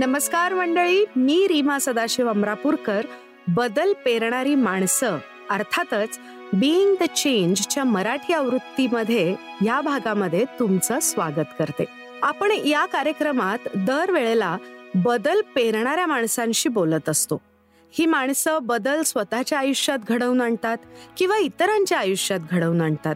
नमस्कार मंडळी मी रीमा सदाशिव अमरापूरकर बदल पेरणारी माणसं अर्थातच बिईंग द चेंजच्या मराठी आवृत्तीमध्ये या भागामध्ये तुमचं स्वागत करते. आपण या कार्यक्रमात दरवेळेला बदल पेरणाऱ्या माणसांशी बोलत असतो. ही माणसं बदल स्वतःच्या आयुष्यात घडवून आणतात किंवा इतरांच्या आयुष्यात घडवून आणतात.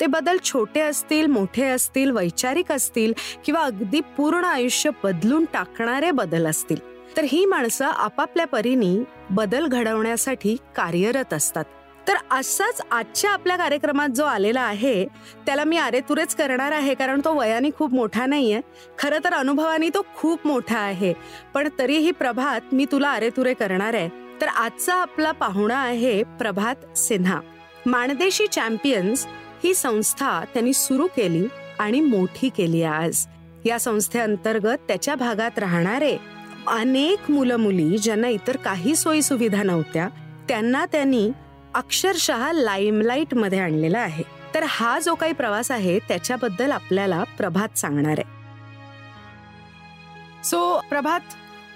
ते बदल छोटे असतील मोठे असतील वैचारिक असतील किंवा अगदी पूर्ण आयुष्य बदलून टाकणारे बदल असतील. तर ही माणसं आपापल्या परीने बदल घडवण्यासाठी कार्यरत असतात. तर असाच आजच्या आपल्या कार्यक्रमात जो आलेला आहे त्याला मी आरेतुरेच करणार आहे कारण तो वयाने खूप मोठा नाहीये. खरं तर अनुभवाने तो खूप मोठा आहे. पण तरीही प्रभात मी तुला आरेतुरे करणार आहे. तर आजचा आपला पाहुणा आहे प्रभात सिन्हा. माणदेशी चॅम्पियन्स ही संस्था त्यांनी सुरू केली आणि मोठी केली आज. या संस्थेअंतर्गत त्याच्या भागात राहणारे अनेक मुलं मुली ज्यांना इतर काही सोयी सुविधा नव्हत्या त्यांना त्यांनी अक्षरशः लाईमलाईटमध्ये आणलेला आहे. तर हा जो काही प्रवास आहे त्याच्याबद्दल आपल्याला प्रभात सांगणार आहे. So Prabhat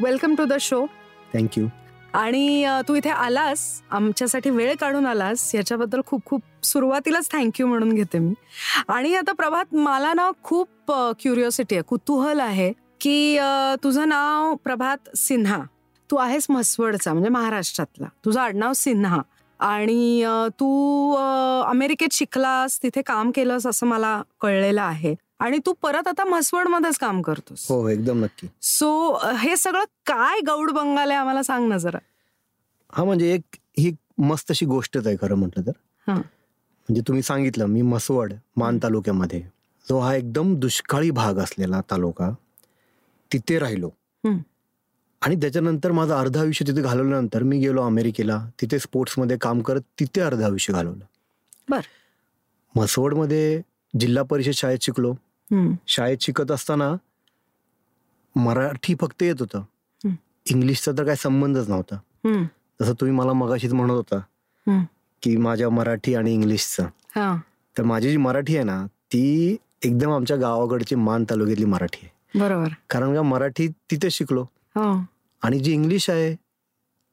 welcome to the show thank you आणि तू इथे आलास आमच्यासाठी वेळ काढून आलास याच्याबद्दल खूप खूप सुरुवातीलाच थँक्यू म्हणून घेते मी. आणि आता प्रभात मला ना खूप क्युरिओसिटी आहे कुतूहल आहे की तुझं नाव प्रभात सिन्हा. तू आहेस म्हसवडचा म्हणजे महाराष्ट्रातला. तुझं आडनाव सिन्हा. आणि तू अमेरिकेत शिकलास तिथे काम केलंस असं मला कळलेलं आहे. आणि तू परत आता म्हसवड मध्येच काम करतोस. हो एकदम नक्की. सो हे सगळं काय गौड बंगाल आहे आम्हाला सांग ना जरा. हा म्हणजे एक ही मस्त अशी गोष्टच आहे खरं म्हटलं तर. म्हणजे तुम्ही सांगितलं मी म्हसवड मान तालुक्यामध्ये. जो हा एकदम दुष्काळी भाग असलेला तालुका तिथे राहिलो. आणि त्याच्यानंतर माझं अर्ध आयुष्य तिथे घालवल्यानंतर मी गेलो अमेरिकेला तिथे स्पोर्ट्समध्ये काम करत तिथे अर्ध आयुष्य घालवलं. बर. म्हसवडमध्ये जिल्हा परिषद शाळेत शिकलो. शाळेत शिकत असताना मराठी फक्त येत होतं. इंग्लिशचा तर काही संबंधच नव्हता. जसं तुम्ही मला मगाशीच म्हणत होता की माझ्या मराठी आणि इंग्लिशचं तर माझी जी मराठी आहे ना ती एकदम आमच्या गावाकडची मान तालुक्यातली मराठी आहे. बरोबर. कारण का मराठी तिथे शिकलो. हो. आणि जी इंग्लिश आहे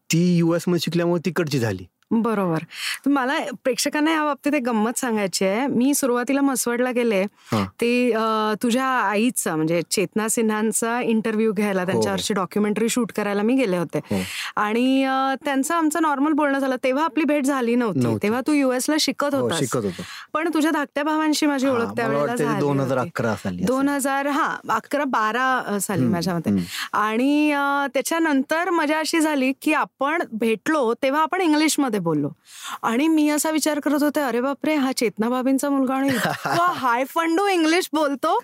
ती युएसमध्ये शिकल्यामुळे तिकडची झाली. बरोबर. मला प्रेक्षकांना या बाबतीत एक गंमत सांगायची आहे. मी सुरुवातीला मसवडला गेले. ते तुझ्या आईचा म्हणजे चेतना सिन्हांचा इंटरव्ह्यू घ्यायला त्यांच्यावरची डॉक्युमेंटरी शूट करायला मी गेले होते. आणि त्यांचं आमचं नॉर्मल बोलणं झालं. तेव्हा आपली भेट झाली नव्हती. तेव्हा तू युएस ला शिकत होता शिकत होतो. पण तुझ्या धाकट्या भावांशी माझी ओळख त्यावेळेला दोन हजार अकरा साली दोन हजार हा अकरा बारा साली माझ्या मते. आणि त्याच्यानंतर मजा अशी झाली की आपण भेटलो तेव्हा आपण इंग्लिशमध्ये बोललो. आणि मी असा विचार करत होते अरे बापरे हा चेतना बाबींचा मुलगा आणि हाय फंडू इंग्लिश बोलतो.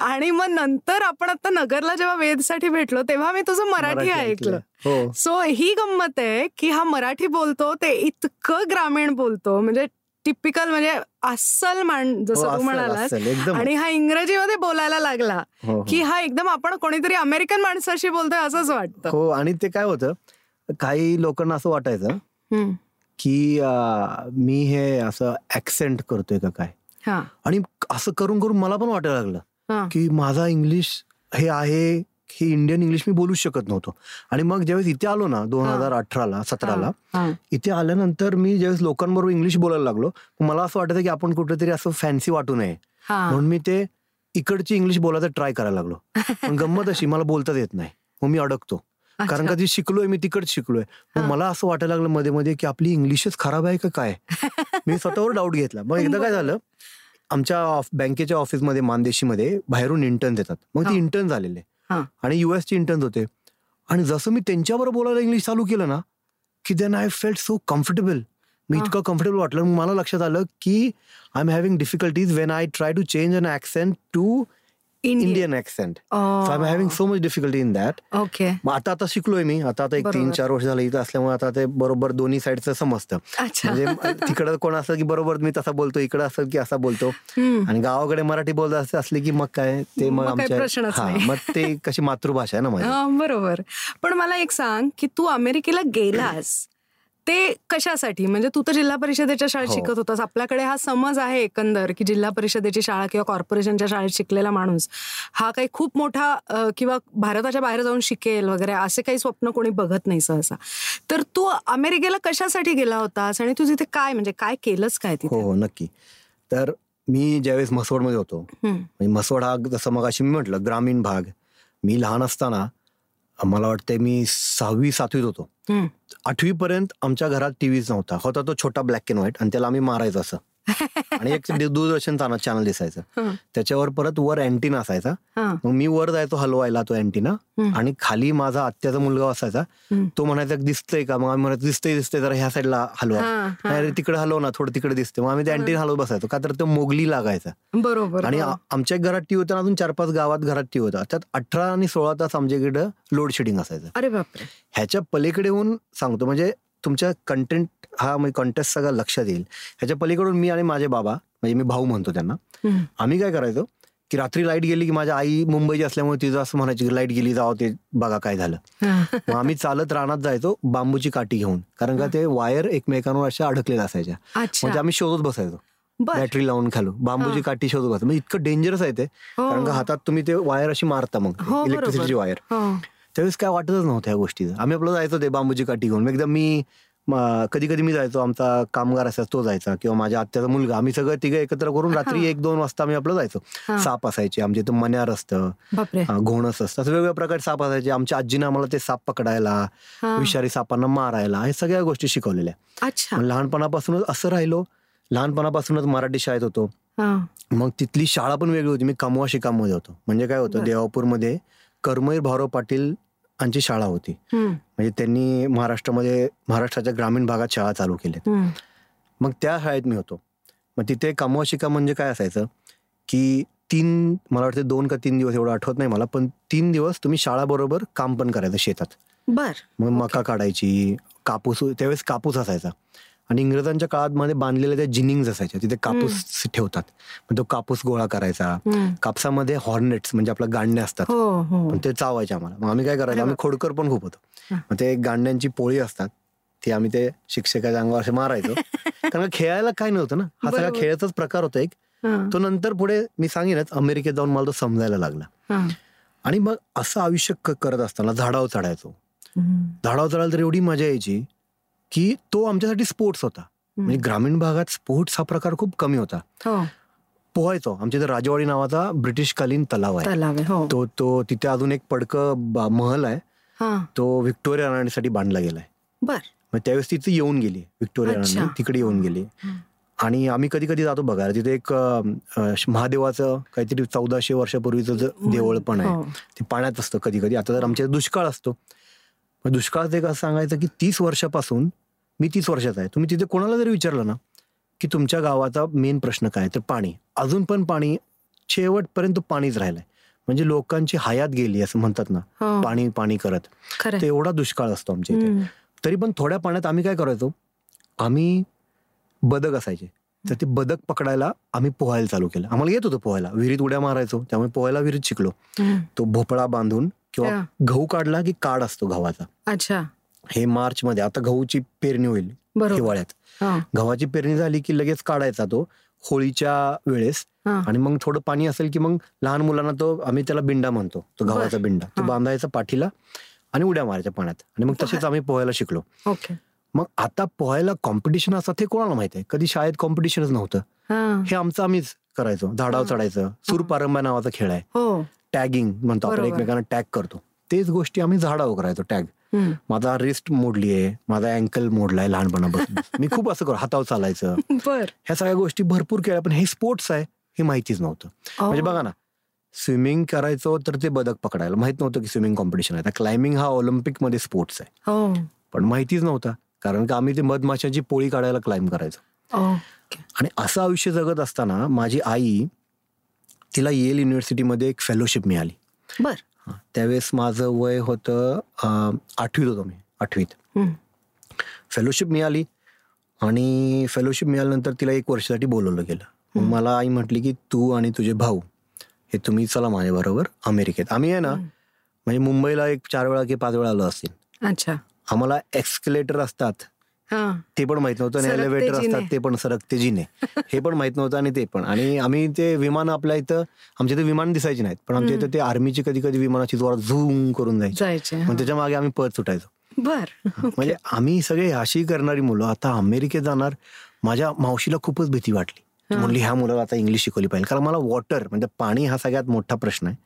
आणि मग नंतर आपण आता नगरला जेव्हा वेदसाठी भेटलो तेव्हा मी तुझं मराठी ऐकलं. सो ही. गंमत आहे की हा मराठी बोलतो ते इतकं ग्रामीण बोलतो म्हणजे टिपिकल म्हणजे अस्सल मान जसं तू म्हणालास. आणि हा इंग्रजीमध्ये बोलायला लागला की हा एकदम आपण कोणीतरी अमेरिकन माणसाशी बोलतोय असंच वाटतं. हो आणि ते काय होतं काही लोकांना असं वाटायचं की मी हे असं ऍक्सेंट करतोय का काय? आणि असं करून करून मला पण वाटायला लागलं की माझा इंग्लिश हे आहे हे इंडियन इंग्लिश मी बोलू शकत नव्हतो. आणि मग ज्यावेळेस इथे आलो ना दोन हजार अठराला सतराला इथे आल्यानंतर मी ज्यावेळेस लोकांबरोबर इंग्लिश बोलायला लागलो मला असं वाटतं की आपण कुठेतरी असं फॅन्सी वाटू नये. म्हणून मी ते इकडची इंग्लिश बोलायचं ट्राय करायला लागलो. पण गंमत अशी मला बोलताच येत नाही. मग मी अडकतो. कारण का ती शिकलोय मी तिकड शिकलोय. मग मला असं वाटायला लागलं मध्ये मध्ये की आपली इंग्लिशच खराब आहे का काय? मी स्वतःवर डाऊट घेतला. मग एकदा काय झालं आमच्या बँकेच्या ऑफिसमध्ये मानदेशीमध्ये बाहेरून इंटर्न येतात मग ती इंटर्न झालेले. आणि युएसचे इंटर्न होते. आणि जसं मी त्यांच्याबरोबर बोलायला इंग्लिश चालू केलं ना की then I felt so comfortable मी इतकं कम्फर्टेबल वाटलं. मला लक्षात आलं की I am having difficulties when I try to change an accent to Indian accent so I am having so much difficulty in that okay मग आता आता शिकलोय मी. आता आता एक तीन चार वर्ष झालं इथं असल्यामुळे आता ते बरोबर दोन्ही साईडचं समजतं. म्हणजे तिकडं कोण असं की बरोबर मी तसा बोलतो इकडं असं की असा बोलतो. आणि गावाकडे मराठी बोलत असले की मग काय ते मग आमच्या मग ते कशी मातृभाषा आहे ना माझी. बरोबर. पण मला एक सांग की तू अमेरिकेला गेलास. ते कशासाठी? म्हणजे तू तर जिल्हा परिषदेच्या शाळेत हो. शिकत होतास. आपल्याकडे हा समज आहे एकंदर की जिल्हा परिषदेची शाळा किंवा कॉर्पोरेशनच्या शाळेत शिकलेला माणूस हा काही खूप मोठा किंवा भारताच्या बाहेर जाऊन शिकेल वगैरे असे काही स्वप्न कोणी बघत नाही सहसा. तर तू अमेरिकेला कशासाठी गेला होतास आणि तू तिथे काय म्हणजे काय केलंच काय तिथे? हो, हो नक्की. तर मी ज्यावेळेस म्हसवडमध्ये होतो म्हणजे म्हसवड हा जसं मग अशी मी म्हटलं ग्रामीण भाग. मी लहान असताना मला वाटतंय मी सहावी सातवीत होतो. आठवीपर्यंत आमच्या घरात टीव्हीच नव्हता. होता तो छोटा ब्लॅक अँड व्हाईट आणि त्याला आम्ही मारायचं असं. आणि एक दूरदर्शन चॅनल दिसायचं. त्याच्यावर परत वर अँटीना असायचा. मग मी वर जायचो हलवायला तो अँटीना आणि खाली माझा आत्याचा मुलगा असायचा. तो म्हणायचा दिसतंय का? मग आम्ही म्हणत दिसतंय दिसतंय जरा ह्या साईडला हलवा. अरे तिकडे हलव ना थोडं तिकडे दिसते मग आम्ही ते अँटीना हलवत बसायचो. का तर तो मोगली लागायचा. बरोबर आणि आमच्या घरात टी होता अजून चार पाच गावात घरात टी होता. त्यात अठरा आणि सोळा तास आमच्याकडे लोड शेडिंग असायचं. अरे बापरे. ह्याच्या पलीकडे होऊन सांगतो म्हणजे तुमच्या कंटेंट हा म्हणजे कॉन्टेस्ट सगळं लक्षात येईल. ह्याच्या पलीकडून मी आणि माझे बाबा म्हणजे मी भाऊ म्हणतो त्यांना आम्ही काय करायचो की रात्री लाइट गेली की माझ्या आई मुंबईची असल्यामुळे तिचं असं म्हणायची की लाइट गेली जावं ते बघा काय झालं. मग आम्ही चालत रानात जायचो बांबूची काठी घेऊन कारण का ते वायर एकमेकांवर अशा अडकलेल्या असायच्या. म्हणजे आम्ही शोधत बसायचो बॅटरी लावून खालो बांबूची काठी शोधत बसायचो. म्हणजे इतकं डेंजरस आहे ते हो. कारण का हातात तुम्ही ते वायर अशी मारता मग इलेक्ट्रिसिटीची हो, वायर त्यावेळेस काय वाटतच नव्हतं या गोष्टीचं. आम्ही आपलं जायचो ते बांबूची काठी घेऊन. एकदम मी कधी कधी मी जायचो आमचा कामगार असायचा तो जायचा किंवा माझ्या आत्याचा मुलगा. आम्ही सगळं तिघं एकत्र करून रात्री एक दोन वाजता आम्ही आपलं जायचो. साप असायचे आमच्या इथं मन्यार असतं घोणस असतं. असं वेगवेगळ्या प्रकारचे साप असायचे. आमच्या आजीनं आम्हाला ते साप पकडायला विषारी सापांना मारायला हे सगळ्या गोष्टी शिकवलेल्या. लहानपणापासूनच असं राहिलो. लहानपणापासूनच मराठी शाळेत होतो. मग तिथली शाळा पण वेगळी होती. मी कमवा शिकामध्ये होतो. म्हणजे काय होतं देवापूरमध्ये कर्मवीर भाऊराव पाटील यांची शाळा होती. म्हणजे त्यांनी महाराष्ट्रामध्ये महाराष्ट्राच्या ग्रामीण भागात शाळा चालू केल्या मग त्या शाळेत मी होतो. मग तिथे कमवा शिका म्हणजे काय असायचं की तीन मला वाटतं दोन का तीन दिवस एवढं आठवत नाही मला पण तीन दिवस तुम्ही शाळा बरोबर काम पण करायचं शेतात. बर. मग मका काढायची कापूस त्यावेळेस कापूस असायचा. आणि इंग्रजांच्या काळात मध्ये बांधलेल्या त्या जिनिंग असायच्या तिथे कापूस ठेवतात. तो कापूस गोळा करायचा. कापसामध्ये हॉर्नेट्स म्हणजे आपल्या गांडण्या असतात. हो, हो. ते चावायचे आम्हाला. मग आम्ही काय करायचं? आम्ही खोडकर पण खूप होतो. मग ते गांड्यांची पोळी असतात. ती आम्ही ते शिक्षकाच्या अंगावर असे मारायचो. कारण खेळायला काय नव्हतं ना? हा सगळा खेळाचाच प्रकार होता एक. तो नंतर पुढे मी सांगेनच अमेरिकेत जाऊन मला तो समजायला लागला. आणि मग असं आयुष्य करत असताना झाडावर चढायचो. झाडावर चढायला तर एवढी मजा यायची. की तो आमच्यासाठी स्पोर्ट्स होता. म्हणजे ग्रामीण भागात स्पोर्ट्स हा प्रकार खूप कमी होता. हो. पोहायचो. आमच्या इथे राजवाडी नावाचा ब्रिटिशकालीन तलाव आहे. हो. तो तो तिथे अजून एक पडक महल आहे. तो व्हिक्टोरिया राणीसाठी बांधला गेलाय. बर. त्यावेळेस तिथे येऊन गेली. व्हिक्टोरिया राणी तिकडे येऊन गेली. आणि आम्ही कधी कधी जातो बघायला. तिथे एक महादेवाचं काहीतरी चौदाशे वर्षापूर्वीचं देवळ पण आहे. हो. ते पाण्यात असतं कधी कधी. आता तर आमच्या दुष्काळ असतो. दुष्काळात एक असं सांगायचं की तीस वर्षापासून मी तीस वर्षाचा आहे. तुम्ही तिथे कोणाला जरी विचारलं ना की तुमच्या गावाचा मेन प्रश्न काय तर पाणी. अजून पण पाणी शेवटपर्यंत पाणीच राहिलंय. म्हणजे लोकांची हयात गेली असं म्हणतात ना हो. पाणी पाणी करत. ते एवढा दुष्काळ असतो आमच्या इथे. तरी पण थोड्या पाण्यात आम्ही काय करायचो? आम्ही बदक असायचे. तर ते बदक पकडायला आम्ही पोहायला चालू केलं. आम्हाला येत होतं पोहायला. विहिरीत उड्या मारायचो. त्यामुळे पोहायला विहिरीत शिकलो. तो भोपळा बांधून किंवा गहू काढला की काढ असतो गव्हाचा. अच्छा. हे मार्च मध्ये आता गहूची पेरणी होईल हिवाळ्यात. गव्हाची पेरणी झाली की लगेच काढायचा तो होळीच्या वेळेस. आणि मग थोडं पाणी असेल की मग लहान मुलांना तो आम्ही त्याला बिंडा म्हणतो तो गव्हाचा बिंडा. तो बांधायचा पाठीला आणि उड्या मारायच्या पाण्यात. आणि मग तसेच आम्ही पोहायला शिकलो. मग आता पोहायला कॉम्पिटिशन असतात हे कोणाला माहिती आहे? कधी शाळेत कॉम्पिटिशनच नव्हतं. हे. आमचं आम्हीच करायचो. झाडावर चढायचं. सूरपारंबा नावाचा खेळ आहे. टॅगिंग हो. म्हणतो आपण एकमेकांना टॅग करतो. तेच गोष्टी आम्ही झाडावर करायचो टॅग माझा रिस्ट मोडली आहे माझा अँकल मोडलाय लहानपणापासून. मी खूप असं करू हातावर चालायचं. ह्या सगळ्या गोष्टी भरपूर केल्या पण हे स्पोर्ट्स आहे हे माहितीच नव्हतं. म्हणजे बघा ना स्विमिंग करायचो तर ते बदक पकडायला. माहीत नव्हतं की स्विमिंग कॉम्पिटिशन आहे. क्लाइम्बिंग हा ऑलिम्पिकमध्ये स्पोर्ट्स आहे. हो. पण माहितीच नव्हता कारण का आम्ही ते मधमाशाची पोळी काढायला क्लाइम्ब करायचो. आणि असं आयुष्य जगत असताना माझी आई तिला येल युनिव्हर्सिटीमध्ये एक फेलोशिप मिळाली. बर. त्यावेळेस माझं वय होतं आठवीत होतो मी आठवीत. फेलोशिप मिळाली आणि फेलोशिप मिळाल्यानंतर तिला एक वर्षासाठी बोलवलं गेलं. मला आई म्हटली की तू आणि तुझे भाऊ हे तुम्ही चला माझ्या बरोबर अमेरिकेत. आम्ही आहे ना म्हणजे मुंबईला एक चार वेळा की पाच वेळा आलो असतील. अच्छा. आम्हाला एक्सकलेटर असतात. ते पण माहीत नव्हतं आणि एलिव्हेटर असतात ते पण सरकते जिने. हे पण माहीत नव्हतं आणि ते पण. आणि आम्ही ते विमान आपल्या इथं आमच्या इथे विमान दिसायचे नाहीत. पण आमच्या इथं ते आर्मीची कधी कधी विमानाची जोरात झूम करून जायचे. मग त्याच्यामागे आम्ही पळत सुटायचो. बर. म्हणजे आम्ही सगळे अशी करणारी मुलं आता अमेरिकेत जाणार माझ्या मावशीला खूपच भीती वाटली. म्हणली ह्या मुलाला आता इंग्लिश शिकवली पाहिजे. कारण मला वॉटर म्हणजे पाणी हा सगळ्यात मोठा प्रश्न आहे.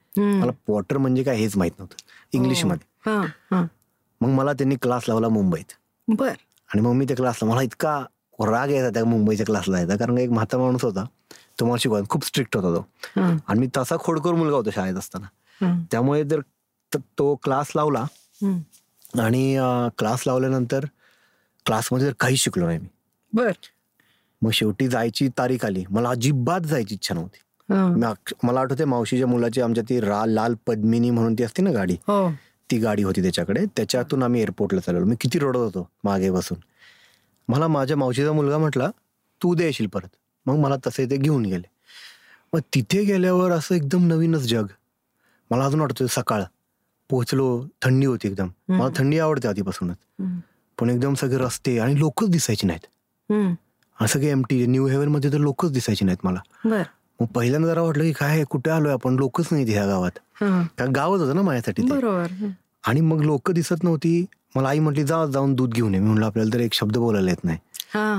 मला वॉटर म्हणजे काय हेच माहीत नव्हतं. इंग्लिशमध्ये मग मला त्यांनी क्लास लावला मुंबईत. बर. आणि मग मी त्या क्लासला मला इतका राग यायचा त्या मुंबईच्या क्लासला यायचा कारण एक म्हातारा माणूस होता तो मला शिकवायचा खूप स्ट्रिक्ट होता तो. आणि मी तसा खोडकर मुलगा होता शाळेत असताना. त्यामुळे जर तो क्लास लावला आणि क्लास लावल्यानंतर क्लासमध्ये जर काहीच शिकलो नाही मी. बर. मग शेवटी जायची तारीख आली. मला अजिबात जायची इच्छा नव्हती. मला आठवते मावशीच्या मुलाची आमच्या ती लाल पद्मिनी म्हणून ती असते ना गाडी. हो. ती गाडी होती त्याच्याकडे. त्याच्यातून आम्ही एअरपोर्टला चालवलो मी किती रडत होतो मागे बसून. मला माझ्या मावशीचा मुलगा म्हटला तू उद्या येशील परत. मग मला तसे ते घेऊन गेले. मग तिथे गेल्यावर असं एकदम नवीनच जग. मला अजून वाटतं सकाळ. पोहोचलो थंडी होती एकदम. मला थंडी आवडते आधीपासूनच. पण एकदम सगळे रस्ते आणि लोकच दिसायचे नाहीत. असं काही एमटी न्यू हेवनमध्ये तर लोकच दिसायचे नाहीत मला. मग पहिल्यांदा जरा वाटलं की काय कुठे आलोय आपण? लोकच नाही ह्या गावात. कारण गावच होतं ना माझ्यासाठी आणि मग लोक दिसत नव्हती. मला आई म्हटली जा जाऊन दूध घेऊन ये. मी म्हणलं आपल्याला तर एक शब्द बोलायला येत नाही.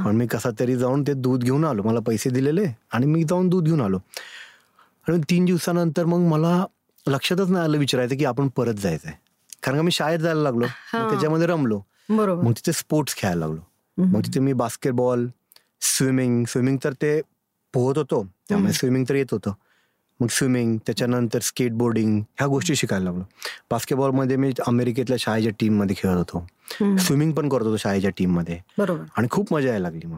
पण मी कसा तरी जाऊन ते दूध घेऊन आलो. मला पैसे दिलेले आणि मी जाऊन दूध घेऊन आलो. आणि तीन दिवसानंतर मग मला लक्षातच नाही आलं विचारायचं की आपण परत जायचंय. कारण का मी शाळेत जायला लागलो. त्याच्यामध्ये रमलो. मग तिथे स्पोर्ट्स खेळायला लागलो. मग तिथे मी बास्केटबॉल स्विमिंग स्विमिंग तर ते पोहत होतो. त्यामुळे स्विमिंग तर येत होतं. मग स्विमिंग त्याच्यानंतर स्केटबोर्डिंग ह्या गोष्टी शिकायला लागलो. बास्केटबॉलमध्ये मी अमेरिकेतल्या शाळेच्या टीममध्ये खेळत होतो. स्विमिंग पण करत होतो शाळेच्या टीममध्ये आणि खूप मजा यायला लागली मग.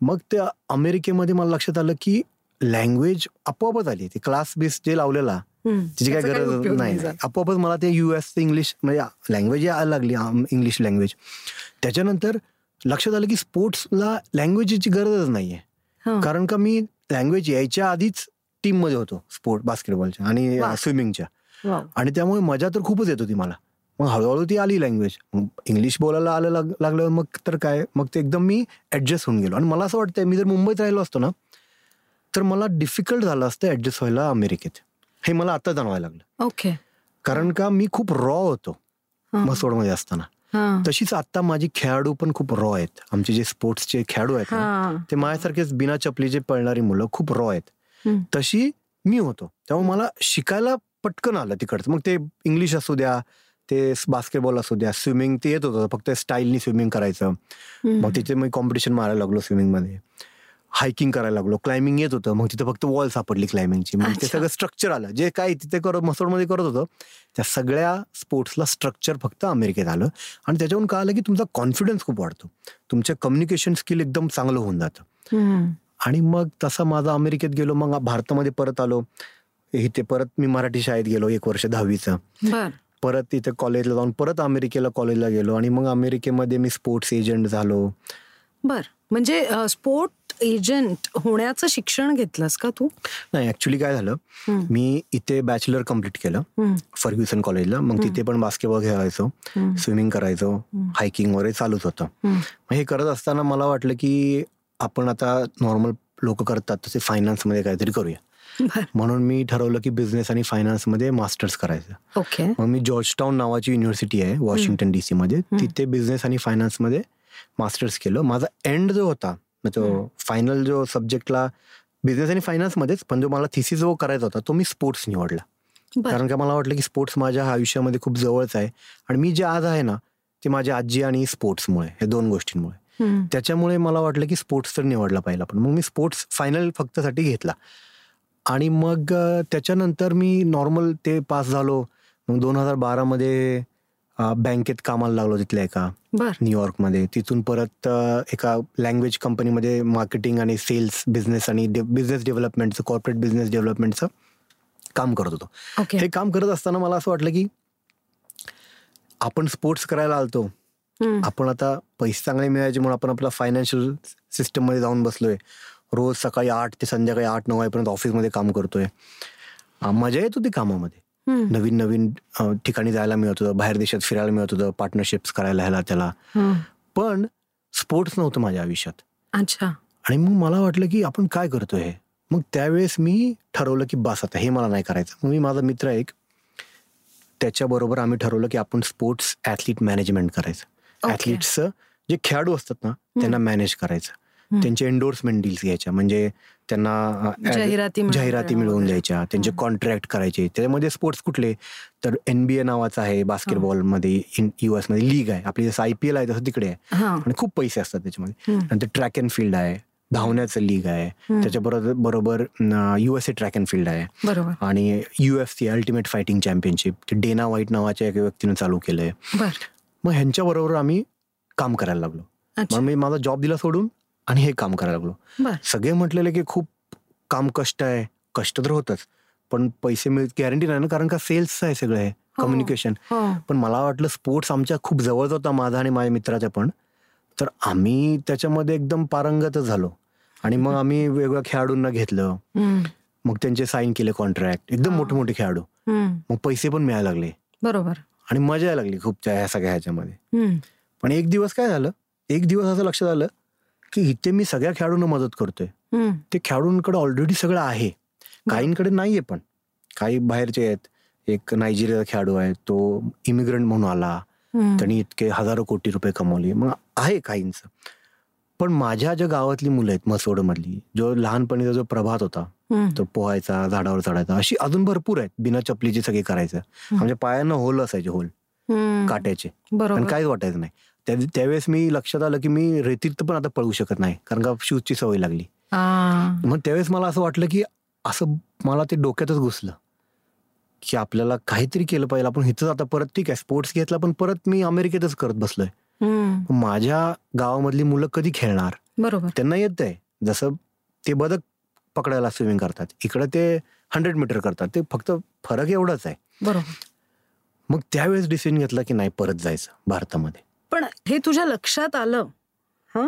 मग त्या अमेरिकेमध्ये मला लक्षात आलं की लँग्वेज आपोआपच आली. ती क्लास बेस जे लावलेला तिची काय गरज नाही. आपोआपच मला ते युएस इंग्लिश म्हणजे लँग्वेज यायला लागली इंग्लिश लँग्वेज त्याच्यानंतर लक्षात आलं की स्पोर्ट्सला लँग्वेजची गरजच नाहीये. कारण का मी लँग्वेज यायच्या आधीच टीममध्ये होतो स्पोर्ट बास्केटबॉलच्या आणि स्विमिंगच्या आणि त्यामुळे मजा तर खूपच येत होती मला. मग हळूहळू ती आली लँग्वेज इंग्लिश बोलायला आलं लागलं मग तर काय? मग ते एकदम मी ऍडजस्ट होऊन गेलो. आणि मला असं वाटतंय मी जर मुंबईत राहिलो असतो ना तर मला डिफिकल्ट झालं असतं ऍडजस्ट व्हायला अमेरिकेत. हे मला आता जाणवायला लागलं. ओके कारण का मी खूप रॉ होतो मध्ये असताना. तशीच आता माझी खेळाडू पण खूप रॉ आहेत. आमचे जे स्पोर्ट्सचे खेळाडू आहेत ते माझ्यासारखेच बिना चपलीचे पळणारी मुलं खूप रॉ आहेत. तशी मी होतो. त्यामुळे मला शिकायला पटकन आलं तिकडचं. मग ते इंग्लिश असू द्या ते बास्केटबॉल असू द्या स्विमिंग ते येत होतं. फक्त स्टाईलनी स्विमिंग करायचं. मग तिथे मी कॉम्पिटिशन मारायला लागलो स्विमिंगमध्ये. हायकिंग करायला लागलो. क्लाइम्बिंग येत होतं. मग तिथे फक्त वॉल सापडली क्लाइम्बिंगची. मग ते सगळं स्ट्रक्चर आलं. जे काय तिथे करत मध्ये करत होतं त्या सगळ्या स्पोर्ट्सला स्ट्रक्चर फक्त अमेरिकेत आलं. आणि त्याच्यावरून काय आलं की तुमचा कॉन्फिडन्स खूप वाढतो. तुमचं कम्युनिकेशन स्किल एकदम चांगलं होऊन जातं. आणि मग तसं माझा अमेरिकेत गेलो मग भारतामध्ये परत आलो. इथे परत मी मराठी शाळेत गेलो एक वर्ष दहावीचं. परत तिथे कॉलेजला जाऊन परत अमेरिकेला कॉलेजला गेलो. आणि मग अमेरिकेमध्ये मी स्पोर्ट्स एजंट झालो. बर. म्हणजे स्पोर्ट एजंट होण्याचं शिक्षण घेतलंस का तू? नाही ऍक्च्युली काय झालं? मी इथे बॅचलर कंप्लीट केलं फर्ग्युसन कॉलेजला. मग तिथे पण बास्केटबॉल खेळायचो स्विमिंग करायचो हायकिंग वगैरे चालूच होतं. मग हे करत असताना मला वाटलं की आपण आता नॉर्मल लोक करतात तसे फायनान्समध्ये काहीतरी करूया. म्हणून मी ठरवलं की बिझनेस आणि फायनान्समध्ये मास्टर्स करायचं. ओके. मग मी जॉर्ज टाउन नावाची युनिव्हर्सिटी आहे वॉशिंग्टन डीसी मध्ये. तिथे बिझनेस आणि फायनान्समध्ये मास्टर्स केलं. माझा एंड जो होता तो फायनल जो सब्जेक्टला बिझनेस आणि फायनान्स मध्येच पण जो मला थिसिस जो करायचा होता तो मी स्पोर्ट्स निवडला. कारण का मला वाटलं की स्पोर्ट्स माझ्या आयुष्यामध्ये खूप जवळच आहे. आणि मी जे आज आहे ना ते माझ्या आजी आणि स्पोर्ट्समुळे हे दोन गोष्टींमुळे. त्याच्यामुळे मला वाटलं की स्पोर्ट्स तर निवडला पाहिजे पण मग मी स्पोर्ट्स फायनल फक्त साठी घेतला. आणि मग त्याच्यानंतर मी नॉर्मल ते पास झालो. मग दोन हजार बारामध्ये बँकेत कामाला लागलो तिथल्या एका न्यूयॉर्कमध्ये तिथून परत एका लँग्वेज कंपनीमध्ये मार्केटिंग आणि सेल्स बिझनेस आणि बिझनेस डेव्हलपमेंटचं कॉर्पोरेट बिझनेस डेव्हलपमेंटचं काम करत होतो. हे काम करत असताना मला असं वाटलं की आपण स्पोर्ट्स करायला आलतो. आपण आता पैसे चांगले मिळायचे म्हणून आपण आपला फायनान्शियल सिस्टममध्ये जाऊन बसलोय. रोज सकाळी आठ ते संध्याकाळी आठ नऊ वाजेपर्यंत ऑफिसमध्ये काम करतोय. मजा येत होती कामामध्ये. नवीन नवीन ठिकाणी जायला मिळत होतं बाहेर देशात फिरायला मिळत होतं पार्टनरशिप्स करायला ह्याला त्याला. पण स्पोर्ट्स नव्हतं माझ्या आयुष्यात. अच्छा. आणि मग मला वाटलं की आपण काय करतोय मग त्यावेळेस मी ठरवलं की बस आता हे मला नाही करायचं. मग मी माझा मित्र एक त्याच्याबरोबर आम्ही ठरवलं की आपण स्पोर्ट्स ॲथलीट मॅनेजमेंट करायचं. ॲथलीट्सचं जे खेळाडू असतात ना त्यांना मॅनेज करायचं. त्यांचे एन्डोर्समेंट डील्स घ्यायच्या. म्हणजे त्यांना जाहिराती मिळवून द्यायच्या त्यांचे कॉन्ट्रॅक्ट करायचे. त्याच्यामध्ये स्पोर्ट्स कुठले? तर एनबीए नावाचं आहे बास्केटबॉलमध्ये युएसमध्ये लीग आहे. आपली जसं आयपीएल आहे तसं तिकडे आहे. आणि खूप पैसे असतात त्याच्यामध्ये. नंतर ट्रॅक अँड फील्ड आहे धावण्याचं लीग आहे. त्याच्याबरोबर बरोबर युएसए ट्रॅक अँड फील्ड आहे. आणि UFC ultimate fighting championship Dana White नावाच्या एका व्यक्तीने चालू केलंय. मग ह्यांच्या बरोबर आम्ही काम करायला लागलो. मी माझा जॉब दिला सोडून आणि हे काम करायला लागलो. सगळे म्हटलेले की खूप काम कष्ट आहे. कष्ट तर होतच. पण पैसे मिळ गॅरंटी नाही ना कारण का सेल्स आहे सगळं कम्युनिकेशन हो. हो. पण मला वाटलं स्पोर्ट्स आमच्या खूप जवळच होता माझा आणि माझ्या मित्राच्या पण. तर आम्ही त्याच्यामध्ये एकदम पारंगतच झालो. आणि मग आम्ही वेगवेगळ्या खेळाडूंना घेतलं. मग त्यांचे साईन केले कॉन्ट्रॅक्ट एकदम मोठे मोठे खेळाडू. मग पैसे पण मिळायला लागले. बरोबर. आणि मजा यायला लागली खूप त्या सगळ्या ह्याच्यामध्ये. पण एक दिवस काय झालं? एक दिवस असं लक्षात आलं की इथे मी सगळ्या खेळाडूंना मदत करतोय. ते खेळाडूंकडे ऑलरेडी सगळं आहे. काहींकडे नाहीये पण. काही बाहेरचे आहेत. एक नायजेरियाचा खेळाडू आहे. तो इमिग्रंट म्हणून आला. त्यांनी इतके हजारो कोटी रुपये कमवले. मग आहे काहींच. पण माझ्या ज्या गावातली मुलं आहेत मसोड मधली जो लहानपणीचा जो प्रभात होता तो पोहायचा झाडावर चढायचा अशी अजून भरपूर आहेत. बिना चपलीची सगळे करायचं. म्हणजे पायांना होल असायचे होल. काट्याचे. पण काहीच वाटायचं नाही. त्यावेळेस मी लक्षात आलं की मी रेतीत पण आता पळू शकत नाही कारण का शूजची सवय लागली. मग त्यावेळेस मला असं वाटलं की असं मला ते डोक्यातच घुसलं की आपल्याला काहीतरी केलं पाहिजे. आपण इथं आता परत ठीक आहे स्पोर्ट्स घेतला पण परत मी अमेरिकेतच करत बसलोय. माझ्या गावामधली मुलं कधी खेळणार? बरोबर. त्यांना येत आहे. जसं ते बदक पकडायला स्विमिंग करतात. इकडे ते हंड्रेड मीटर करतात. ते फक्त फरक एवढाच आहे. बरोबर. मग त्यावेळेस डिसिजन घेतला की नाही परत जायचं भारतामध्ये. पण हे तुझ्या लक्षात आलं हा?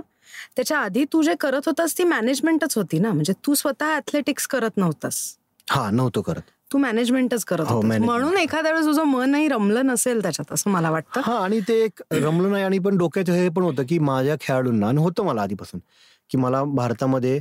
त्याच्या आधी तू जे करत होतास ती मॅनेजमेंटच होती ना? म्हणजे तू स्वतः ऍथलेटिक्स करत नव्हतास. हा नव्हतो करत. तू मॅनेजमेंटच करत हो, म्हणून एखाद्या वेळेस तुझं मनही रमलं नसेल त्याच्यात असं मला वाटतं. हा आणि ते एक रमलं नाही आणि पण डोक्यात हे पण होतं की माझ्या खेळाडूंना आणि होतं मला आधीपासून की मला भारतामध्ये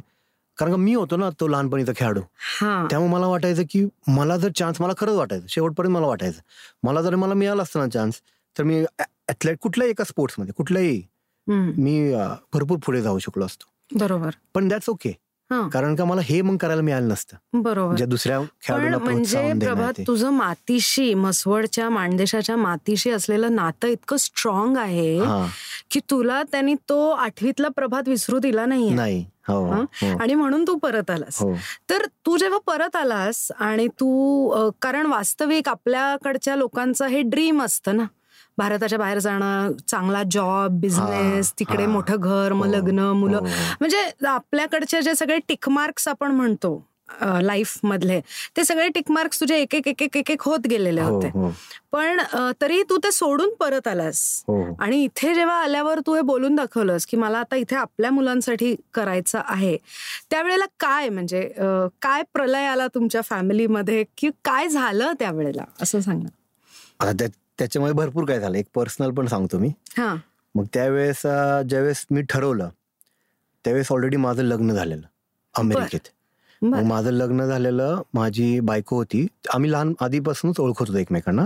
कारण का मी होतो ना तो लहानपणीचा खेळाडू. त्यामुळे मला वाटायचं की मला जर चान्स मला खरंच वाटायचं शेवटपर्यंत मला वाटायचं. मला जर मला मिळाला असतं ना चान्स तर मी ॲथलेट कुठल्याही एका स्पोर्ट्समध्ये कुठल्याही मी भरपूर पुढे जाऊ शकलो असतो. बरोबर. पण दॅट्स ओके कारण का मला हे मग करायला मिळालं नसतं. बरोबर. ज्या दुसऱ्या म्हणजे प्रभात तुझं मातीशी मसवडच्या माणदेशाच्या मातीशी असलेलं नातं इतकं स्ट्रॉंग आहे की तुला त्यांनी तो आठवीतला प्रभात विसरू दिला नाही नाही. हो, हो. आणि म्हणून तू परत आलास. हो. तर तू जेव्हा परत आलास आणि तू कारण वास्तविक आपल्याकडच्या लोकांचं हे ड्रीम असतं ना भारताच्या बाहेर जाणं चांगला जॉब बिझनेस तिकडे मोठं घर मग हो, लग्न मुलं. हो, हो. म्हणजे आपल्याकडचे जे सगळे टिकमार्क्स आपण म्हणतो लाईफ मधले ते सगळे टिकमार्क्स तुझे एक एक एक एक एक होत गेलेले होते. पण तरी तू ते सोडून परत आलास. आणि इथे जेव्हा आल्यावर तू हे बोलून दाखवलंस की मला आता इथे आपल्या मुलांसाठी करायचं आहे त्यावेळेला काय म्हणजे काय प्रलय आला तुमच्या फॅमिलीमध्ये की काय झालं त्यावेळेला? असं सांग त्याच्यामुळे भरपूर काय झालं. एक पर्सनल पण सांगतो मी. मग त्यावेळेस ज्यावेळेस मी ठरवलं त्यावेळेस ऑलरेडी माझं लग्न झालेलं अमेरिकेत. मग माझं लग्न झालेलं माझी बायको होती. आम्ही लहान आधीपासूनच ओळखत होतो एकमेकांना.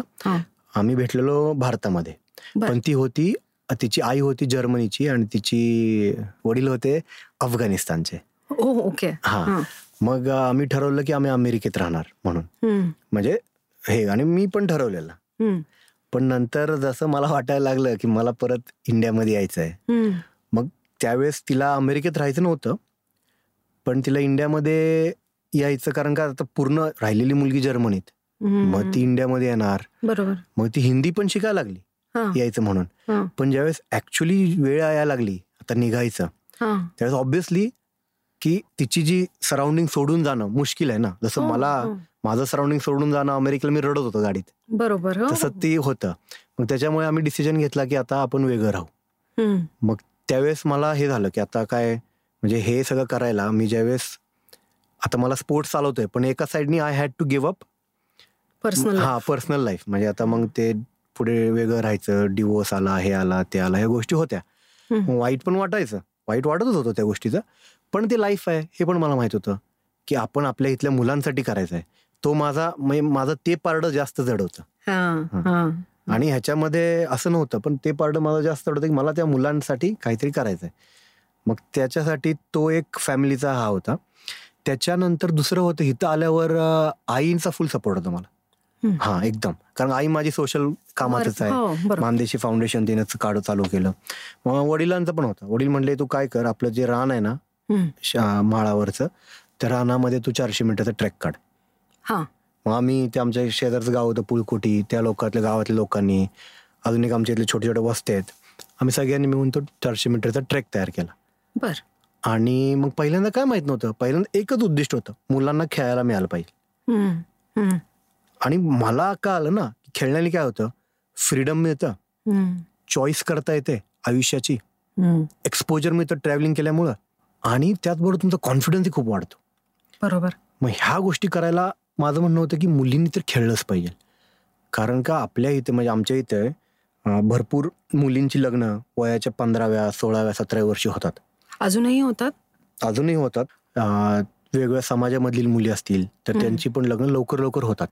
आम्ही भेटलेलो भारतामध्ये. पण ती होती तिची आई होती जर्मनीची आणि तिची वडील होते अफगाणिस्तानचे. ओके. हा. मग आम्ही ठरवलं की आम्ही अमेरिकेत राहणार म्हणून. म्हणजे हे आणि मी पण ठरवलेलं. पण नंतर जसं मला वाटायला लागलं की मला परत इंडियामध्ये यायचं आहे. मग त्यावेळेस तिला अमेरिकेत राहायचं नव्हतं. पण तिला इंडियामध्ये यायचं कारण का आता पूर्ण राहिलेली मुलगी जर्मनीत. मग ती इंडियामध्ये येणार. बरोबर. मग ती हिंदी पण शिकायला लागली यायचं म्हणून. पण ज्यावेळेस ऍक्च्युली वेळ यायला लागली आता निघायचं. त्यावेळेस ऑब्विसली की तिची जी सराउंडिंग सोडून जाणं मुश्किल आहे ना. जसं हो, मला हो. माझं सराउंडिंग सोडून जाणं अमेरिकेला मी रडत होतो गाडीत. बरोबर हो. तसं ते होतं. मग त्याच्यामुळे आम्ही डिसिजन घेतला की आता आपण वेगळं राहू. मग त्यावेळेस मला हे झालं की आता काय म्हणजे हे सगळं करायला मी ज्यावेळेस आता मला स्पोर्ट्स चालवतोय पण एका साईडनी I had to give up personal हा पर्सनल लाईफ म्हणजे आता मग ते पुढे वेगळं राहायचं डिवोर्स आला हे आला ते आला ह्या गोष्टी होत्या. वाईट पण वाटायचं. वाईट वाटतच होतं त्या गोष्टीचं. पण ते लाईफ आहे हे पण मला माहीत होतं की आपण आपल्या इथल्या मुलांसाठी करायचं आहे तो माझा म्हणजे माझं ते पारड जास्त जड होतं. आणि ह्याच्यामध्ये असं नव्हतं पण ते पारड माझं जास्त होतं की मला त्या मुलांसाठी काहीतरी करायचं आहे मग त्याच्यासाठी तो एक फॅमिलीचा हा होता. त्याच्यानंतर दुसरं होतं इथं आल्यावर आईंचा फुल सपोर्ट होता मला. हा एकदम. कारण आई माझी सोशल कामातच आहे. हो, मानदेशी फाउंडेशन तिने काढ चालू केलं. मग वडिलांचं पण होतं. वडील म्हणले तू काय कर आपलं जे रान आहे ना माळावरचं त्या रानामध्ये तू चारशे मिनिटाचा ट्रेक काढ. मग आम्ही ते आमच्या शेजारचं गाव होतं पुळकोटी त्या लोकातल्या गावातल्या लोकांनी अजून एक आमच्या इथले छोटे छोटे वस्ते आहेत. आम्ही सगळ्यांनी मिळून तो चारशे मीटरचा ट्रेक तयार केला. बर. आणि मग पहिल्यांदा काय माहीत नव्हतं पहिल्यांदा एकच उद्दिष्ट होतं मुलांना खेळायला मिळालं पाहिजे. आणि मला का आलं ना खेळण्याने काय होतं फ्रीडम मिळतं. चॉईस करता येते आयुष्याची. एक्सपोजर मिळतं ट्रॅव्हलिंग केल्यामुळं. आणि त्याचबरोबर तुमचा कॉन्फिडन्सही खूप वाढतो. बरोबर. मग ह्या गोष्टी करायला माझं म्हणणं होतं की मुलींनी तर खेळलंच पाहिजे. कारण का आपल्या इथे म्हणजे आमच्या इथे भरपूर मुलींची लग्न वयाच्या पंधराव्या सोळाव्या सतराव्या वर्षी होतात. अजूनही होतात? अजूनही होतात. वेगवेगळ्या समाजामधील मुली असतील तर त्यांची पण लग्न लवकर लवकर होतात.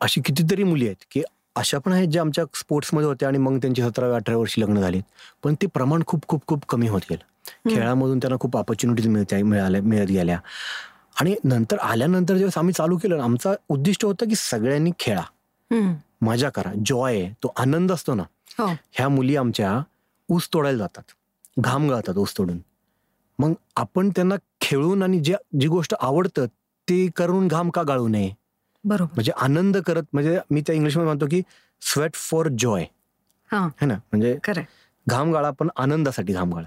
अशी कितीतरी मुली आहेत की अशा पण आहेत ज्या आमच्या स्पोर्ट्समध्ये होत्या आणि मग त्यांची सतराव्या अठरा वर्षी लग्न झाली. पण ते प्रमाण खूप खूप खूप कमी होत गेलं. खेळामधून त्यांना खूप ऑपॉर्च्युनिटीज मिळत्या मिळाल्या मिळत गेल्या. आणि नंतर आल्यानंतर जेव्हा आम्ही चालू केलं आमचा उद्दिष्ट होतं की सगळ्यांनी खेळा. मजा करा. जॉय तो आनंद असतो ना. हो. ह्या मुली आमच्या ऊस तोडायला जातात. घाम गाळतात ऊस तोडून. मग आपण त्यांना खेळून आणि ज्या जी गोष्ट आवडतं ते करून घाम का गाळू नये? बरोबर. म्हणजे आनंद करत म्हणजे मी त्या इंग्लिशमध्ये म्हणतो की स्वेट फॉर जॉय है. ना? म्हणजे घाम गाळा पण आनंदासाठी घाम गाळा.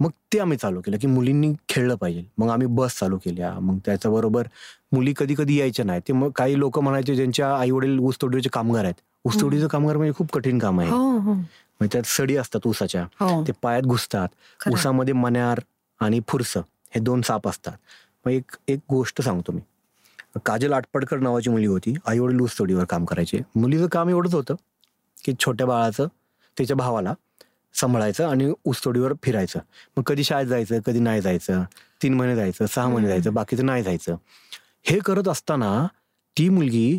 मग ते आम्ही चालू केलं की मुलींनी खेळलं पाहिजे. मग आम्ही बस चालू केल्या. मग त्याच्याबरोबर मुली कधी कधी यायच्या नाही ते मग काही लोक म्हणायचे ज्यांच्या आई वडील ऊसतोडीचे कामगार आहेत. ऊसतोडीचं कामगार म्हणजे खूप कठीण काम आहे. म्हणजे त्यात सडी असतात ऊसाच्या. हो. ते पायात घुसतात. ऊसामध्ये मन्यार आणि फुरस हे दोन साप असतात. मग एक एक गोष्ट सांगतो मी. काजल आटपडकर नावाची मुली होती. आई वडील ऊसतोडीवर काम करायचे. मुलीचं काम एवढंच होतं की छोट्या बाळाचं त्याच्या भावाला सांभाळायचं आणि ऊसतोडीवर फिरायचं. मग कधी शाळेत जायचं कधी नाही जायचं तीन महिने जायचं सहा महिने जायचं बाकीचं नाही जायचं. हे करत असताना ती मुलगी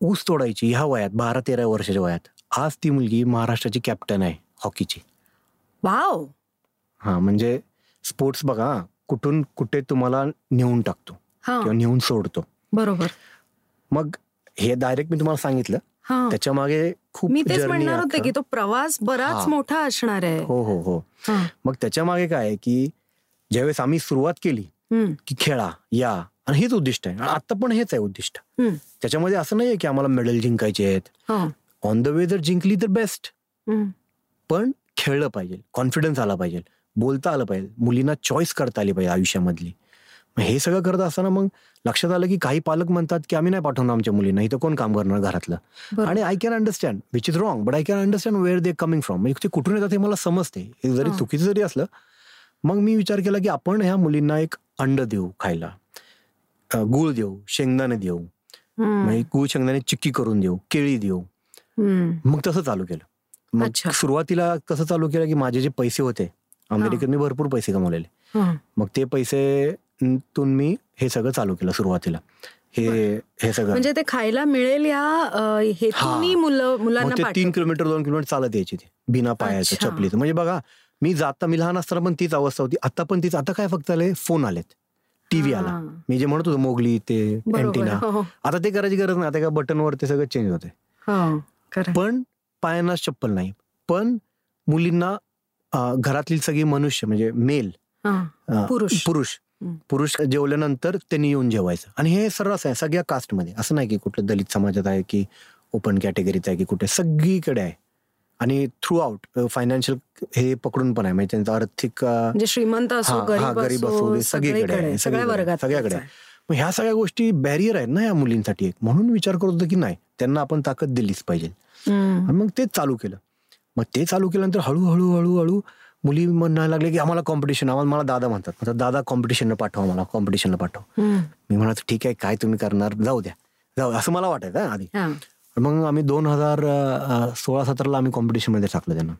ऊस तोडायची ह्या वयात बारा तेरा वर्षाच्या वयात. आज ती मुलगी महाराष्ट्राची कॅप्टन आहे हॉकीची. वाव! हा म्हणजे स्पोर्ट्स बघा कुठून कुठे तुम्हाला नेऊन टाकतो किंवा नेऊन सोडतो. बरोबर. मग हे डायरेक्ट मी तुम्हाला सांगितलं त्याच्यामागे खूप मी तेच म्हणणार होते की तो प्रवास बराच मोठा असणार आहे. हो हो हो. मग त्याच्यामागे काय की ज्यावेळेस आम्ही सुरुवात केली की खेळा या. आणि हेच उद्दिष्ट आहे. आता पण हेच आहे उद्दिष्ट. त्याच्यामध्ये असं नाहीये की आम्हाला मेडल जिंकायचे आहेत. ऑन द वे जर जिंकली तर बेस्ट पण खेळलं पाहिजे. कॉन्फिडन्स आला पाहिजे. बोलता आलं पाहिजे. मुलींना चॉईस करता आली पाहिजे आयुष्यामधली. हे सगळं करत असताना मग लक्षात आलं की काही पालक म्हणतात की आम्ही नाही पाठवणार आमच्या मुलींना. इथं कोण काम करणार घरातलं? आणि I can understand which is wrong but I can understand where they coming from म्हणजे ते कुठून येतात हे मला समजते. हे जरी चुकीचं जरी असलं मग मी विचार केला की आपण ह्या मुलींना एक अंड देऊ खायला. गुळ देऊ शेंगदाणे देऊ. गुळ शेंगदाणे चिक्की करून देऊ केळी देऊ. मग तसं चालू केलं. मग सुरुवातीला कसं चालू केलं की माझे जे पैसे होते अमेरिकेत मी भरपूर पैसे कमवलेले. मग ते पैसे तून मी हे सगळं चालू केलं सुरुवातीला. हे हे सगळं. म्हणजे ते खायला मिळेल या मुलांना तीन किलोमीटर दोन किलोमीटर चालत यायची ती बिना पायाचं चपलीचं. म्हणजे बघा मी जाता मी लहान असताना पण तीच अवस्था होती. आता पण तीच आता काय फक्त आले? फोन आलेत. टीव्ही आला. मी जे म्हणत होतो मोगली ते अँटिना हो. आता ते करायची गरज नाही. आता का बटनवर ते सगळं चेंज होते हो, पण पायांना चप्पल नाही. पण मुलींना घरातली सगळी मनुष्य म्हणजे मेल पुरुष. पुरुष. पुरुष जेवल्यानंतर त्यांनी येऊन जेवायचं. आणि हे सर्रास आहे सगळ्या कास्टमध्ये. असं नाही की कुठल्या दलित समाजात आहे की ओपन कॅटेगरीत आहे की कुठे. सगळीकडे आहे. आणि थ्रू आउट फायनान्शियल हे पकडून पण आहे. म्हणजे त्यांचा आर्थिक म्हणजे श्रीमंत असो गरीब असो सगळीकडे आहे सगळ्याकडे मग ह्या सगळ्या गोष्टी बॅरियर आहेत ना या मुलींसाठी एक. म्हणून विचार करत होतो की नाही त्यांना आपण ताकद दिलीच पाहिजे. मग तेच चालू केलं. मग ते चालू केल्यानंतर हळूहळू हळूहळू मुली म्हणायला लागले की आम्हाला कॉम्पिटिशन आम्हाला मला दादा म्हणतात. म्हणतात दादा कॉम्पिटिशन पाठवा मला कॉम्पिटिशनला पाठव. मी म्हणत ठीक आहे काय तुम्ही करणार? जाऊ द्या. जाऊ असं मला वाटायचं आधी. मग आम्ही दोन हजार सोळा सतराला आम्ही कॉम्पिटिशनमध्ये टाकलं त्यांना.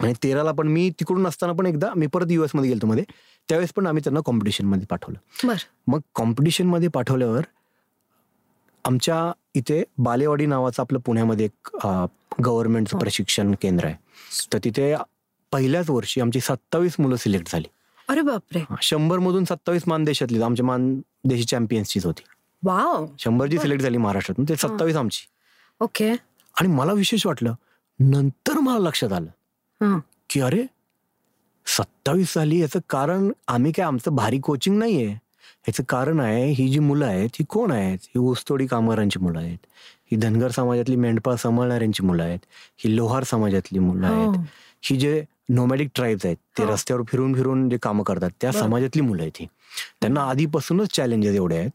आणि तेराला पण मी तिकडून असताना पण एकदा मी परत युएसमध्ये गेलो मध्ये. त्यावेळेस पण आम्ही त्यांना कॉम्पिटिशनमध्ये पाठवलं. मग कॉम्पिटिशनमध्ये पाठवल्यावर आमच्या इथे बालेवाडी नावाचं आपलं पुण्यामध्ये एक गव्हर्नमेंटचं हो. प्रशिक्षण केंद्र आहे. तर तिथे पहिल्याच वर्षी आमची सत्तावीस मुलं सिलेक्ट झाली. अरे बापरे. शंभर मधून सत्तावीस मानदेशातली आमच्या मानदेशी चॅम्पियन्सचीच होती. वाव. शंभर जी सिलेक्ट झाली महाराष्ट्रातून ते सत्तावीस आमची. ओके. आणि मला विशेष वाटलं नंतर मला लक्षात आलं की अरे सत्तावीस झाली याचं कारण आम्ही काय आमचं भारी कोचिंग नाहीये. याचं कारण आहे ही जी मुलं आहेत ही कोण आहेत? ही ऊसतोडी कामगारांची मुलं आहेत. ही धनगर समाजातली मेंढपाळ सांभाळणाऱ्यांची मुलं आहेत. ही लोहार समाजातली मुलं आहेत. हो. ही जे नोमॅडिक ट्राईब्स आहेत. ते हो. रस्त्यावर फिरून फिरून जे कामं करतात त्या समाजातली मुलं आहेत ही. त्यांना आधीपासूनच चॅलेंजेस एवढे आहेत.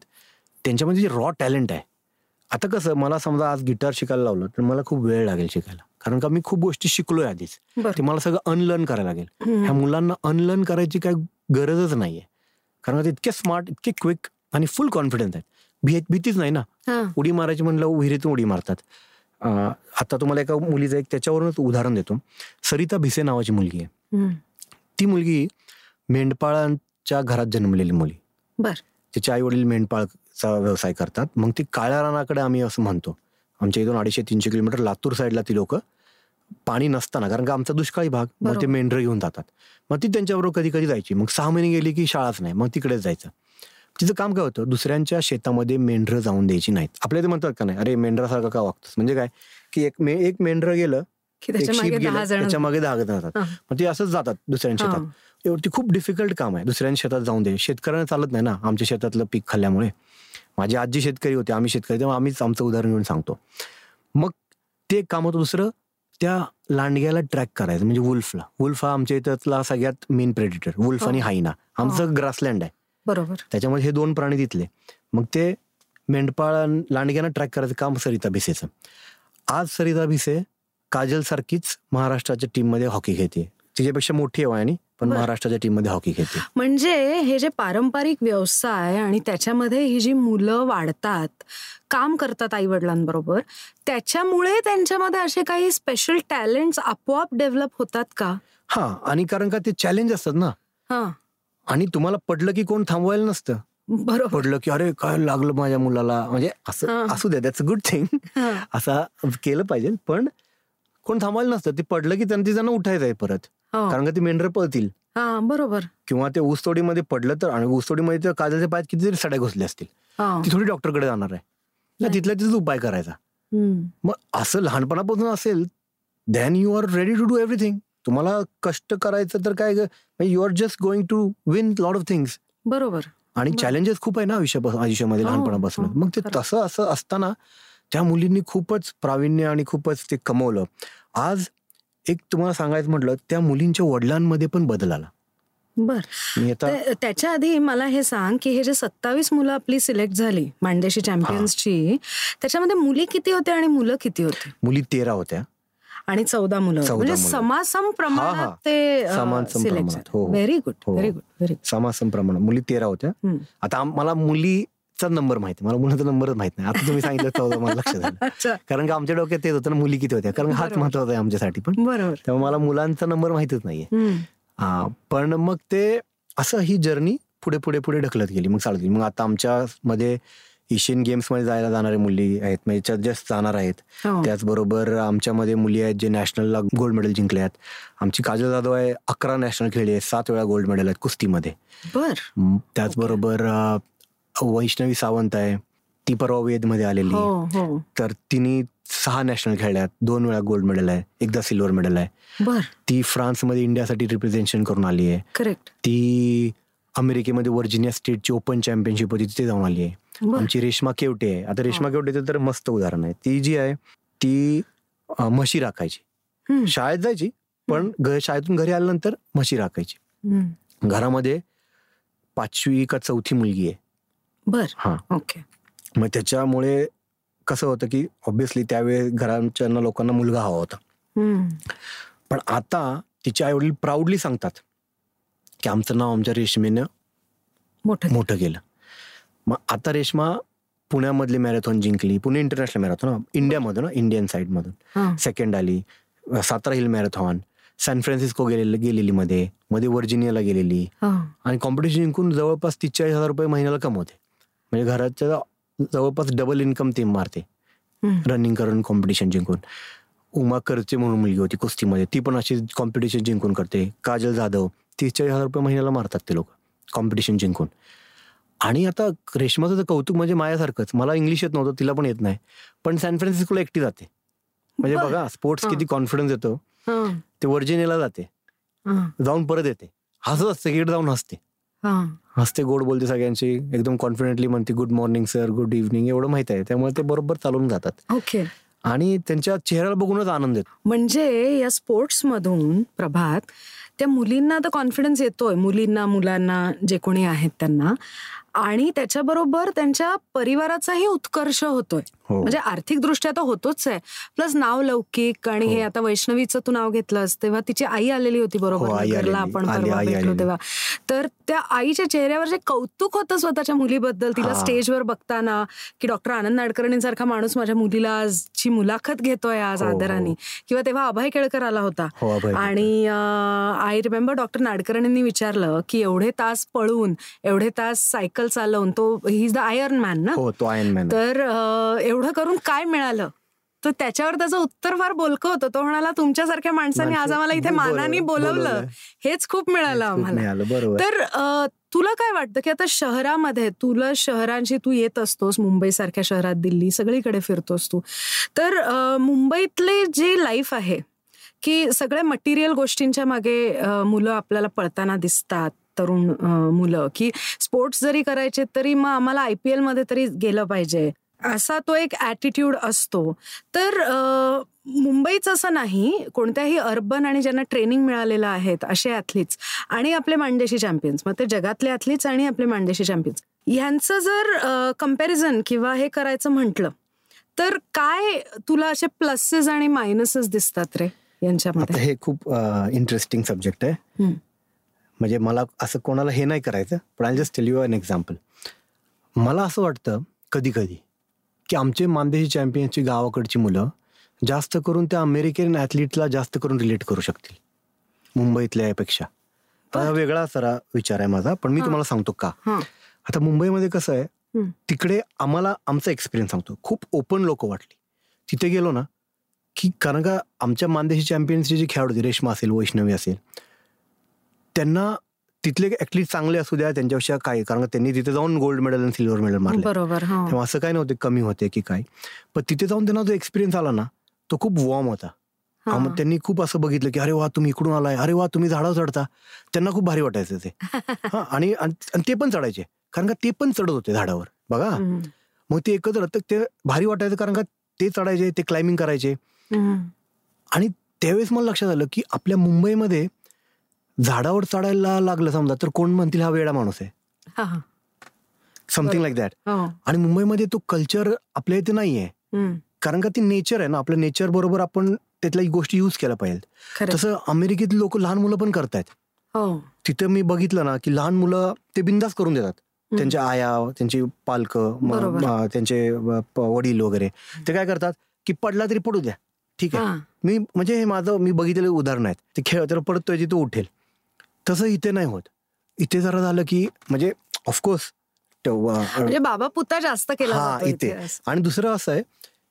त्यांच्यामध्ये जे रॉ टॅलेंट आहे. आता कसं मला समजा आज गिटार शिकायला लावलं तर मला खूप वेळ लागेल शिकायला. कारण का मी खूप गोष्टी शिकलोय आधीच. ते मला सगळं अनलर्न करायला लागेल. ह्या मुलांना अनलर्न करायची काय गरजच नाहीये. कारण ते इतके स्मार्ट इतके क्विक आणि फुल कॉन्फिडन्स आहेत. भीतीच नाही ना. उडी मारायची म्हणलं विहिरीतून उडी मारतात. आता तुम्हाला एका मुलीचं एक त्याच्यावरूनच उदाहरण देतो. सरिता भिसे नावाची मुलगी आहे. ती मुलगी मेंढपाळांच्या घरात जन्मलेली मुली. तिचे आई वडील मेंढपाळचा व्यवसाय करतात. मग ती काळ्या रानाकडे आम्ही असं म्हणतो. आमच्या इथून अडीचशे तीनशे किलोमीटर लातूर साईडला ती लोक पाणी नसताना कारण का आमचा दुष्काळी भाग मग ते मेंढर घेऊन जातात. मग ती त्यांच्याबरोबर कधी कधी जायची. मग सहा महिने गेली की शाळाच नाही. मग तिकडेच जायचं. तिचं काम काय होतं? दुसऱ्यांच्या शेतामध्ये मेंढरं जाऊन द्यायची नाहीत. आपल्या ते म्हणतात का नाही अरे मेंढरासारखं का वागतोस? म्हणजे काय? की एक मे एक मेंढर गेलं त्याच्यामागे दहा जातात मग ते असंच जातात दुसऱ्यांच्या शेतात. एवढी खूप डिफिकल्ट काम आहे. दुसऱ्यांच्या शेतात जाऊन दे. शेतकऱ्यांना चालत नाही ना आमच्या शेतातलं पीक खाल्ल्यामुळे. माझी आजी शेतकरी होते आम्ही शेतकरी तेव्हा आम्हीच आमचं उदाहरण घेऊन सांगतो. मग ते काम होतं दुसरं त्या लांडग्याला ट्रॅक करायचं म्हणजे वुल्फला. वुल्फ हा आमच्या इथला सगळ्यात मेन प्रेडिटर वुल्फ आणि हायना. आमचं ग्रासलँड आहे. बरोबर. त्याच्यामध्ये हे दोन प्राणी तिथले. मग ते मेंढपाळ लांडग्यानं ट्रॅक करायचं काम सरिता भिसेचं. आज सरिता भिसे काजल सारखीच महाराष्ट्राच्या टीममध्ये हॉकी खेळते तिच्यापेक्षा मोठी आहे आणि पण महाराष्ट्राच्या टीममध्ये हॉकी खेळते म्हणजे हे जे पारंपरिक व्यवसाय आणि त्याच्यामध्ये ही जी मुलं वाढतात काम करतात आई वडिलांबरोबर त्याच्यामुळे त्यांच्यामध्ये असे काही स्पेशल टॅलेंट आपोआप डेव्हलप होतात का? हा आणि कारण का ते चॅलेंज असतात ना. आणि तुम्हाला पडलं की कोण थांबवायला नसतं. बरोबर. पडलं की अरे काय लागलं माझ्या मुलाला? म्हणजे असं असू द्या दॅट्स गुड थिंग असं केलं पाहिजे पण कोण थांबवायला नसतं. ते पडलं की त्यांनी त्यांना उठायचं आहे परत. हो. कारण का ती मेंढर पळतील. बरोबर. किंवा ते ऊसतोडीमध्ये पडलं तर आणि ऊसतोडीमध्ये काजलच्या पायात कितीतरी सड्या घुसले असतील. ती थोडी डॉक्टरकडे जाणार आहे. तिथल्या तिथेच उपाय करायचा. मग असं लहानपणापासून असेल then you are ready to do everything तुम्हाला कष्ट करायचं तर काय you are just going to win lot of things बरोबर. आणि चॅलेंजेस खूप आहे ना आयुष्यापासून आयुष्यामध्ये हो, लहानपणापासून. हो, मग ते तसं असं असताना त्या मुलींनी खूपच प्रावीण्य आणि खूपच ते कमवलं. आज एक तुम्हाला सांगायचं म्हटलं त्या मुलींच्या वडिलांमध्ये पण बदल आला. बर. त्याच्या आधी मला हे सांग की हे जे सत्तावीस मुलं आपली सिलेक्ट झाली मांडेशी चॅम्पियन्सची त्याच्यामध्ये मुली किती होते आणि मुलं किती होते? मुली तेरा होत्या. आणि चौदा मुलं. म्हणजे समासम प्रमाणात ते select very good very good very समासम प्रमाणात. मुली तेरा होत्या. आता मला मुली चा नंबर माहिती. मला मुलाचा नंबरच माहीत नाही. आता तुम्ही सांगितलं चौदा मला लक्षात झालं कारण की आमच्या डोक्यात तेच होतं ना मुली किती होत्या. कारण हाच महत्त्वाचा आहे आमच्यासाठी पण. बरोबर. तेव्हा मला मुलांचा नंबर माहितच नाहीये. पण मग ते असं ही जर्नी पुढे पुढे पुढे ढकलत गेली. मग चालत गेली. मग आता आमच्या मध्ये एशियन गेम्समध्ये जायला जाणारे मुली आहेत. म्हणजे जस्ट जाणार आहेत. हो. त्याचबरोबर आमच्यामध्ये मुली आहेत जे नॅशनलला गोल्ड मेडल जिंकले आहेत. आमची काजल जाधव आहे अकरा नॅशनल खेळली आहे सात वेळा गोल्ड मेडल आहेत कुस्तीमध्ये. त्याचबरोबर वैष्णवी सावंत आहे. ती परवा वेदमध्ये आलेली हो, हो. तर तिने सहा नॅशनल खेळल्यात दोन वेळा गोल्ड मेडल आहे एकदा सिल्वर मेडल आहे. ती फ्रान्समध्ये इंडियासाठी रिप्रेझेंटेशन करून आली आहे. करेक्ट ती अमेरिकेमध्ये वर्जिनिया स्टेटची ओपन चॅम्पियनशिप होती तिथे जाऊन आली आहे. आमची रेश्मा केवटे आहे. आता रेश्मा केवटेचं तर मस्त उदाहरण आहे. ती जी आहे ती म्हशी राखायची. शाळेत जायची पण शाळेतून घरी आल्यानंतर म्हशी राखायची. घरामध्ये पाचवी का चौथी मुलगी आहे. बर. हा. ओके. मग त्याच्यामुळे कसं होतं की ऑब्विसली त्यावेळी घराच्या लोकांना मुलगा हवा होता. पण आता तिच्या आई वडील प्राऊडली सांगतात. की आमचं नाव आमच्या रेशमीनं मोठं मोठं केलं. मग आता रेशमा पुण्यामधली मॅरेथॉन जिंकली पुणे इंटरनॅशनल मॅरेथॉन इंडियामधून इंडियन साईड मधून. सेकंड आली Satara hill marathon San Francisco गेलेली गेलेली मध्ये मध्ये वर्जिनियाला गेलेली आणि कॉम्पिटिशन जिंकून जवळपास तीस चाळीस हजार रुपये महिन्याला कमवते. म्हणजे घराच्या जवळपास डबल इन्कम ती मारते. रनिंग करून कॉम्पिटिशन जिंकून. उमा करचे म्हणून मुलगी होती कुस्तीमध्ये. ती पण अशी कॉम्पिटिशन जिंकून करते. काजल जाधव तीस चाळीस हजार रुपये महिन्याला मारतात ते लोक. कॉम्पिटिशन जिंकून. आणि आता रेशमाचं तर कौतुक म्हणजे माझ्यासारखंच. मला इंग्लिश येत नव्हतं तिला पण येत नाही. पण सॅन फ्रान्सिस्कोला एकटी जाते. म्हणजे बघा स्पोर्ट्स किती कॉन्फिडन्स येतो ते वर्जिनियाला जाते. जाऊन परत येते. हसत असते इकडे जाऊन हसते. हसते गोड बोलते सगळ्यांची एकदम कॉन्फिडेंटली म्हणते good morning sir good evening एवढं माहीत आहे. त्यामुळे ते बरोबर चालून जातात. ओके आणि त्यांच्या चेहऱ्याला बघूनच आनंद येतो. म्हणजे या स्पोर्ट्स मधून प्रभात त्या मुलींना तर कॉन्फिडन्स येतोय. मुलींना मुलांना जे कोणी आहेत त्यांना. आणि त्याच्याबरोबर त्यांच्या परिवाराचाही उत्कर्ष होतोय. हो. म्हणजे आर्थिक दृष्ट्या तर होतोच आहे. प्लस नाव लौकिक आणि हे हो. आता वैष्णवीचं तू नाव घेतलंस तेव्हा तिची आई आलेली होती बरोबर हो, आपण परवा भेटलो तेव्हा. तर त्या आईच्या चेहऱ्यावर जे कौतुक होतं स्वतःच्या मुलीबद्दल तिला स्टेजवर बघताना की डॉक्टर आनंद नाडकर्णींसारखा माणूस माझ्या मुलीला आजची मुलाखत घेतोय आज आदराने. किंवा तेव्हा अभय केळकर आला होता. आणि आय रिमेंबर डॉक्टर नाडकर्णींनी विचारलं की एवढे तास पळून एवढे तास सायकल चालवून तो he is the iron man ना तर एवढं करून काय मिळालं? तर त्याच्यावर त्याचं उत्तर फार बोलकं होतं. तो म्हणाला तुमच्यासारख्या माणसाने आज आम्हाला इथे मानाने बोलवलं. हेच खूप मिळालं आम्हाला. तर तुला काय वाटतं की आता शहरामध्ये तुला शहरांशी तू येत असतोस मुंबई सारख्या शहरात दिल्ली सगळीकडे फिरतोस तू. तर मुंबईतले जे लाईफ आहे की सगळ्या मटेरियल गोष्टींच्या मागे मुलं आपल्याला पळताना दिसतात तरुण मुलं की स्पोर्ट्स जरी करायचे तरी मग आम्हाला आय पी मध्ये तरी गेलं पाहिजे. असा तो एक ऍटिट्यूड असतो. तर मुंबईच असं नाही. कोणत्याही अर्बन आणि ज्यांना ट्रेनिंग मिळालेलं आहेत असे ॲथलीट्स आणि आपले मांडेशी चॅम्पियन्स मग ते जगातले ॲथलीट्स आणि आपले मांडेशी चॅम्पियन्स ह्यांचं जर कंपॅरिझन किंवा हे करायचं म्हटलं तर काय तुला असे प्लसेस आणि मायनसेस दिसतात रे यांच्यामध्ये? हे खूप इंटरेस्टिंग सब्जेक्ट आहे. म्हणजे मला असं कोणाला हे नाही करायचं पण I just tell you an example मला असं वाटतं कधी कधी की आमचे मानदेशी चॅम्पियनची गावाकडची मुलं जास्त करून त्या अमेरिकन ॲथलीटला जास्त करून रिलेट करू शकतील मुंबईतल्या यापेक्षा. वेगळा जरा विचार आहे माझा पण मी तुम्हाला सांगतो का? आता मुंबईमध्ये कसं आहे तिकडे आम्हाला आमचा एक्सपिरियन्स सांगतो. खूप ओपन लोक वाटली. तिथे गेलो ना की कारण का आमच्या मानदेशी चॅम्पियन्सचे जे खेळाडू होते रेशमा असेल वैष्णवी असेल त्यांना तिथले ऍटलीस्ट चांगले असू द्या त्यांच्यापेक्षा काय कारण त्यांनी तिथे जाऊन गोल्ड मेडल आणि सिल्वर मेडल मारले. बरोबर तेव्हा असं काय नव्हते कमी होते की काय. पण तिथे जाऊन त्यांना जो एक्सपिरियन्स आला ना तो खूप वॉर्म होता. मग त्यांनी खूप असं बघितलं की अरे वा तुम्ही इकडून आलाय अरे वा तुम्ही झाडावर चढता. त्यांना खूप भारी वाटायचं ते. हा आणि ते पण चढायचे. कारण का ते पण चढत होते झाडावर बघा. मग ते एकत्र ते भारी वाटायचं कारण का ते चढायचे ते क्लाइम्बिंग करायचे. आणि त्यावेळेस मला लक्षात आलं की आपल्या मुंबईमध्ये झाडावर चढायला लागलं समजा तर कोण म्हणतील हा वेळा माणूस आहे? समथिंग लाईक दॅट आणि मुंबईमध्ये तो कल्चर आपल्या इथे नाहीये. कारण का ती नेचर आहे ना आपल्या नेचर बरोबर आपण त्यातल्या गोष्टी युज केल्या पाहिजे. तसं अमेरिकेत लोक लहान मुलं पण करतायत. हो. तिथं मी बघितलं ना की लहान मुलं ते बिंदास करून देतात. त्यांच्या आया त्यांची पालक त्यांचे वडील वगैरे. ते काय करतात की पडला तरी पडू द्या. ठीक आहे. मी म्हणजे हे माझं मी बघितलेलं उदाहरण आहेत ते खेळ तर परत तो उठेल. तसं इथे नाही होत. इथे जरा झालं की म्हणजे ऑफकोर्स म्हणजे बाबा पुता जास्त केला इथे. आणि दुसरं असं आहे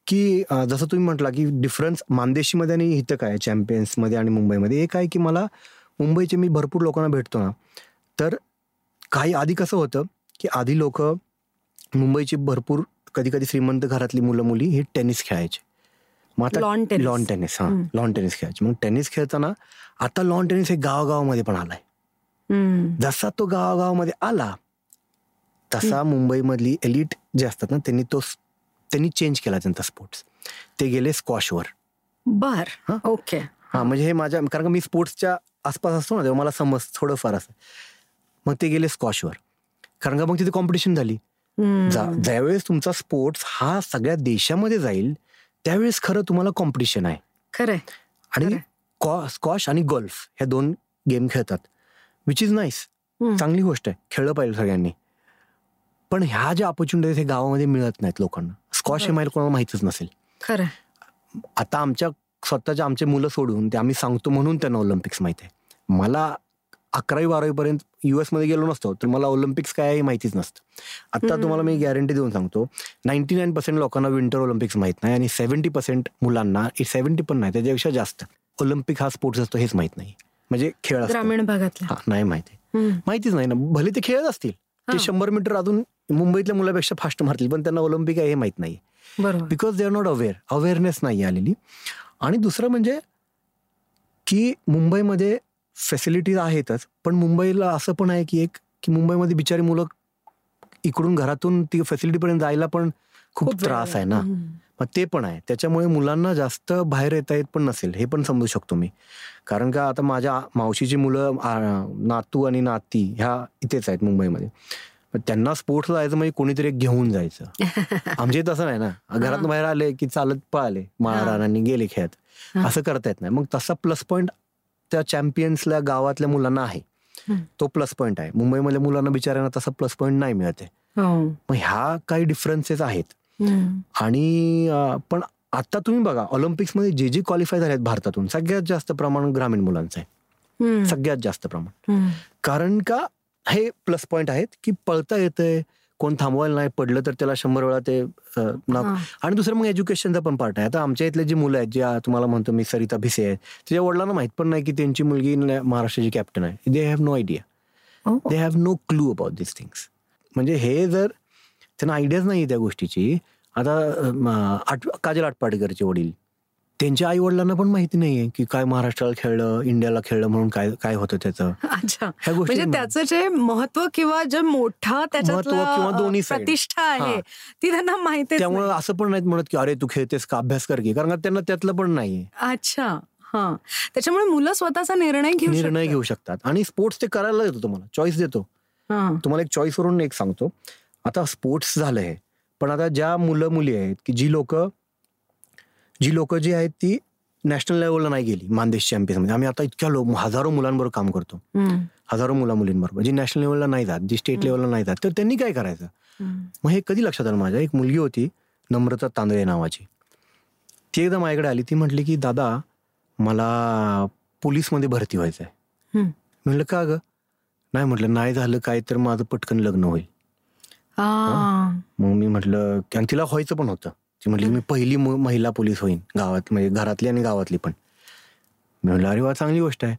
की जसं तुम्ही म्हटला की डिफरन्स मानदेशीमध्ये आणि इथं काय चॅम्पियन्समध्ये आणि मुंबईमध्ये. एक आहे की मला मुंबईचे मी भरपूर लोकांना भेटतो ना. तर काही आधी कसं होतं की आधी लोक मुंबईची भरपूर कधी कधी श्रीमंत घरातली मुलं मुली हे टेनिस खेळायचे. मग आता लॉन टेनिस हा. लॉन टेनिस खेळायचे. मग टेनिस खेळताना आता लॉन टेनिस हे गावागावामध्ये पण आलाय. जसा तो गावागावामध्ये आला तसा मुंबईमधली एलिट जे असतात ना त्यांनी तो त्यांनी चेंज केला त्यांचा स्पोर्ट्स ते गेले स्क्वॉशवर बर ओके. हा म्हणजे हे माझ्या कारण मी स्पोर्ट्सच्या आसपास असतो ना तेव्हा मला समज थोडंफार असं. मग ते गेले स्क्वॉशवर कारण का मग तिथे कॉम्पिटिशन झाली. ज्यावेळेस तुमचा स्पोर्ट्स हा सगळ्या देशामध्ये जाईल त्यावेळेस खरं तुम्हाला कॉम्पिटिशन आहे. खरं आणि स्कॉश आणि गोल्फ ह्या दोन गेम खेळतात. विच इज नाईस चांगली गोष्ट आहे. खेळलं पाहिजे सगळ्यांनी. पण ह्या ज्या ऑपॉर्च्युनिटीज हे गावामध्ये मिळत नाहीत लोकांना. स्कॉश हे माहिती कोणाला माहितच नसेल. खरं. आता आमच्या स्वतःच्या आमचे मुलं सोडून ते आम्ही सांगतो म्हणून त्यांना ऑलिम्पिक्स माहिती आहे. मला अकरावी बारावीपर्यंत युएसमध्ये गेलो नसतो तर मला ऑलिम्पिक्स काय माहितीच नसतं. आता तुम्हाला मी गॅरंटी देऊन सांगतो नाईन्टी नाईन पर्सेंट लोकांना विंटर ऑलिम्पिक्स माहीत नाही आणि सेव्हन्टी पर्सेंट मुलांना सेव्हन्टी पण नाही त्याच्यापेक्षा जास्त. ऑलिम्पिक हा स्पोर्ट्स असतो हेच माहीत नाही. म्हणजे खेळ ग्रामीण भागात नाही माहिती. माहितीच नाही ना. भले ते खेळत असतील. ते शंभर मीटर अजून मुंबईतल्या मुलापेक्षा फास्ट मारतील पण त्यांना ऑलिम्पिक आहे हे माहीत नाही. Because they are not aware awareness नाही आलेली. आणि दुसरं म्हणजे की मुंबईमध्ये फॅसिलिटीज आहेतच पण मुंबईला असं पण आहे की एक की मुंबईमध्ये बिचारी मुलं इकडून घरातून ती फॅसिलिटीपर्यंत जायला पण खूप त्रास आहे ना. मग ते पण आहे. त्याच्यामुळे मुलांना जास्त बाहेर येता येत पण नसेल हे पण समजू शकतो मी. कारण का आता माझ्या मावशीची मुलं नातू आणि नाती ह्या इथेच आहेत मुंबईमध्ये. त्यांना स्पोर्ट्स जायचं म्हणजे कोणीतरी घेऊन जायचं. आमचे तसं नाही ना. घरात बाहेर आले की चालत पळाले महाराणांनी गेले खेळत. असं करता येत नाही. मग तसा प्लस पॉईंट त्या चॅम्पियन्सला गावातल्या मुलांना आहे. तो प्लस पॉईंट आहे. मुंबईमधल्या मुलांना बिचाऱ्यांना तसा प्लस पॉईंट नाही मिळत आहे. हो. मग ह्या काही डिफरन्सेस आहेत. आणि पण आता तुम्ही बघा ऑलिम्पिक्समध्ये जे जे क्वालिफाय झाले आहेत भारतातून सगळ्यात जास्त प्रमाण ग्रामीण मुलांचं आहे. सगळ्यात जास्त प्रमाण. कारण का हे प्लस पॉइंट आहेत की पळता येतंय कोण थांबवायला नाही पडलं तर त्याला शंभर वेळा ते आणि दुसरं मग एज्युकेशनचा पण पार्ट आहे. आता आमच्या इथले जी मुलं आहेत जे तुम्हाला म्हणतो मी सरिता भिसे आहेत त्याच्या वडिलांना माहीत पण नाही की त्यांची मुलगी महाराष्ट्राची कॅप्टन आहे. They have no idea they have no clue about this things म्हणजे हे जर त्यांना आयडियाच नाही त्या गोष्टीची. आता काजल आटपाटीकरचे वडील. त्यांच्या आई वडिलांना पण माहिती नाहीये की काय महाराष्ट्राला खेळलं इंडियाला खेळलं म्हणून काय काय होतं त्याचं. अच्छा. म्हणजे त्याचं जे महत्त्व किंवा जे मोठा किंवा दोन्ही प्रतिष्ठा आहे ती त्यांना माहिती त्यामुळे असं पण नाहीत म्हणत की अरे तू खेळतेस का? अभ्यास कर की. कारण त्यांना त्यातलं पण नाहीये. अच्छा. हा. त्याच्यामुळे मुलं स्वतःचा निर्णय घेऊ निर्णय घेऊ शकतात. आणि स्पोर्ट्स ते करायला देतो तुम्हाला. चॉईस देतो. तुम्हाला एक चॉईस वरून एक सांगतो. आता स्पोर्ट्स झालंय. पण आता ज्या मुलं मुली आहेत की जी लोक जी लोक जी आहेत ती नॅशनल लेवलला नाही गेली मानदेश चॅम्पियनमध्ये. आम्ही आता इतक्या लोक हजारो मुलांबरोबर काम करतो. हजारो मुला मुलींबरोबर जी नॅशनल लेवलला नाही जात जी स्टेट लेवलला नाही जात तर त्यांनी काय करायचं? मग हे कधी लक्षात आलं माझ्या? एक मुलगी होती नम्रता तांदळे नावाची. ती एकदा माझ्याकडे आली ती म्हटली की दादा मला पोलीसमध्ये भरती व्हायचं आहे म्हणलं का ग? नाही म्हटलं नाही झालं काय तर माझं पटकन लग्न होईल. मग मी म्हटलं आणि तिला व्हायचं पण होतं. ती म्हटली मी पहिली महिला पोलीस होईन गावात म्हणजे घरातली आणि गावातली पण. मी म्हटलं अरे वा चांगली गोष्ट आहे.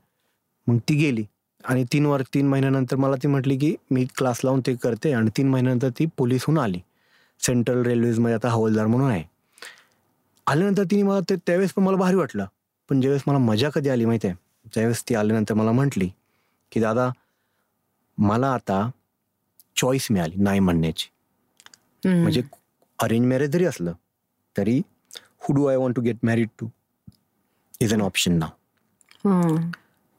मग ती गेली. आणि तीन वर तीन महिन्यानंतर मला ती म्हटली की मी क्लास लावून ते करते. आणि तीन महिन्यानंतर ती पोलीसहून आली. सेंट्रल रेल्वेजमध्ये आता हवालदार म्हणून आहे. आल्यानंतर तिने मला ते त्यावेळेस पण मला भारी वाटलं. पण ज्यावेळेस मला मजा कधी आली माहिती आहे? त्यावेळेस ती आल्यानंतर मला म्हटली की दादा मला आता चॉईस मिळाली नाही म्हणण्याची. म्हणजे अरेंज मॅरेज जरी असलं तरी who do I want to get married to is an option नाव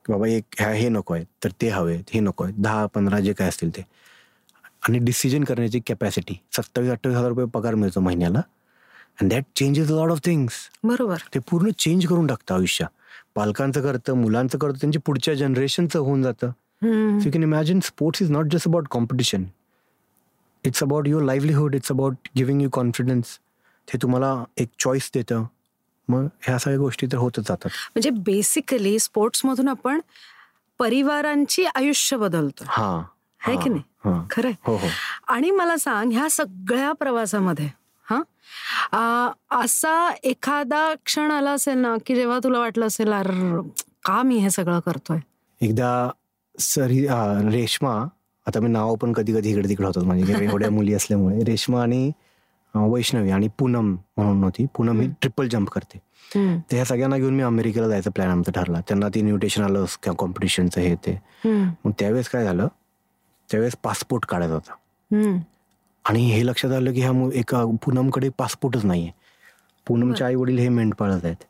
बाबा एक हे नको आहे तर ते हवे हे नको आहे दहा पंधरा जे काय असतील ते. आणि डिसिजन करण्याची कॅपॅसिटी सत्तावीस अठ्ठावीस हजार रुपये पगार मिळतो महिन्याला and that changes lot of things बरोबर. ते पूर्ण चेंज करून टाकतं आयुष्य. पालकांचं करतं मुलांचं करतं त्यांची पुढच्या जनरेशनचं होऊन जातं. You can imagine sports is not just about competition it's about your livelihood it's about giving you confidence ते तुम्हाला एक चॉईस देतं. मग ह्या सगळ्या गोष्टी तर होतच जातात. म्हणजे बेसिकली स्पोर्ट्स मधून आपण परिवारांची आयुष्य बदलतो. हा. आहे की नाही? खरंय. हो, हो. आणि मला सांग ह्या सगळ्या प्रवासामध्ये हा? असा एखादा क्षण आला असेल ना की जेव्हा तुला वाटलं असेल अर का मी हे सगळं करतोय? एकदा सरी रेश्मा आता मी नाव पण कधी कधी इकडे तिकडे होतो म्हणजे एवढ्या मुली असल्यामुळे. रेश्मा आणि वैष्णवी आणि पूनम म्हणून होती. पूनम ही ट्रिपल जम्प करते. तर ह्या सगळ्यांना घेऊन मी अमेरिकेला जायचा प्लॅन आमचा ठरला. त्यांना ती इन्व्हिटेशन आलं कॉम्पिटिशनचं हे ते. मग त्यावेळेस काय झालं? त्यावेळेस पासपोर्ट काढायचा होता. आणि हे लक्षात आलं की ह्या एका पूनमकडे पासपोर्टच नाहीये. पूनमचे आई वडील हे मेंढपाळत आहेत.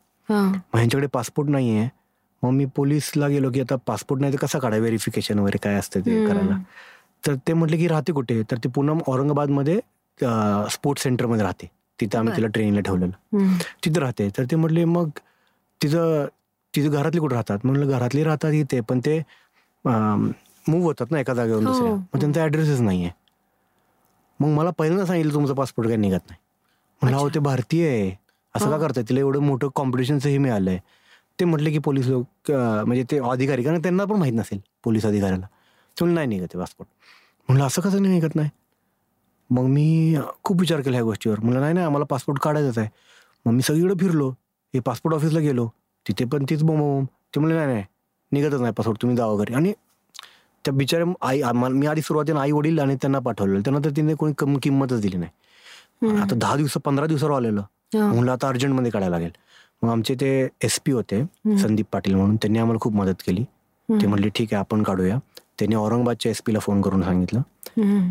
मग ह्यांच्याकडे पासपोर्ट नाहीये. मग मी पोलिसला गेलो की आता पासपोर्ट नाही तर कसा काढा व्हेरिफिकेशन वगैरे काय असतं ते करायला. तर ते म्हटले की राहते कुठे? तर ते पूनम औरंगाबादमध्ये स्पोर्ट्स सेंटरमध्ये राहते. तिथं आम्ही तिला ट्रेनिंगला ठेवलेलं. तिथं राहते. तर ते म्हटले मग तिथं तिथं घरातले कुठे राहतात? म्हणलं घरातले राहतात इथे पण ते मूव्ह होतात ना एका जागेवर हो. दुसऱ्या. मग त्यांचा ऍड्रेसच नाहीये मग मला पहिल्यांदा सांगितलं तुमचा पासपोर्ट काही निघत नाही. म्हणलं अहो ते भारतीय आहे. असं का करताय? तिला एवढं मोठं कॉम्पिटिशनचं हे मिळालंय. ते म्हटले की पोलीस लोक म्हणजे ते अधिकारी कारण त्यांना पण माहीत नसेल पोलीस अधिकाऱ्याला. तुम्ही नाही निघत पासपोर्ट म्हणलं असं कसं नाही निघत नाही? मग मी खूप विचार केला ह्या गोष्टीवर. म्हणलं नाही नाही आम्हाला पासपोर्ट काढायचाच आहे. मग मी सगळीकडे फिरलो. हे पासपोर्ट ऑफिसला गेलो. तिथे पण तीच बोम ते म्हणले नाही नाही निघतच नाही पासपोर्ट तुम्ही जावं घरी. आणि त्या बिचाऱ्या आई मी आधी सुरुवातीला आई वडील आणि त्यांना पाठवलेलं. त्यानंतर तिने कोणी कम किंमतच दिली नाही. आता दहा दिवस पंधरा दिवसावर आलेलं. म्हणलं आता अर्जंटमध्ये काढायला लागेल. मग आमचे ते एस पी होते संदीप पाटील म्हणून. त्यांनी आम्हाला खूप मदत केली. ते म्हणले ठीक आहे आपण काढूया. त्यांनी औरंगाबादच्या एस ला फोन करून सांगितलं.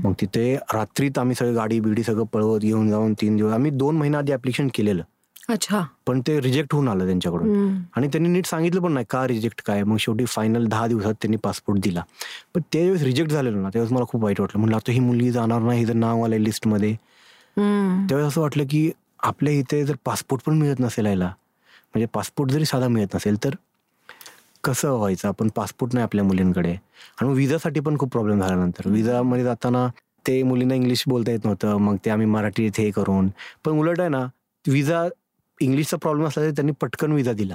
मग तिथे रात्रीत आम्ही सगळं गाडी बिडी सगळं पळवत घेऊन जाऊन तीन दिवस आम्ही दोन महिना आधी ऍप्लिकेशन केलेलं. अच्छा. पण ते रिजेक्ट होऊन आलं त्यांच्याकडून. आणि त्यांनी नीट सांगितलं पण नाही का रिजेक्ट काय? मग शेवटी फायनल दहा दिवसात त्यांनी पासपोर्ट दिला. पण त्यावेळेस रिजेक्ट झालेलं ना त्यावेळेस मला खूप वाईट वाटलं. म्हणलं आता ही मुलगी जाणार नाही जर नाव आलंय लिस्टमध्ये त्यावेळेस असं वाटलं की आपल्या इथे जर पासपोर्ट पण मिळत नसेल यायला म्हणजे पासपोर्ट जरी साधा मिळत नसेल तर कसं व्हायचं? आपण पासपोर्ट नाही आपल्या मुलींकडे. आणि विजासाठी पण खूप प्रॉब्लेम झाला नंतर विजामध्ये जाताना ते मुलींना इंग्लिश बोलता येत नव्हतं. मग ते आम्ही मराठी इथे करून. पण उलट आहे ना विजा इंग्लिशचा प्रॉब्लेम असला तरी त्यांनी पटकन विजा दिला.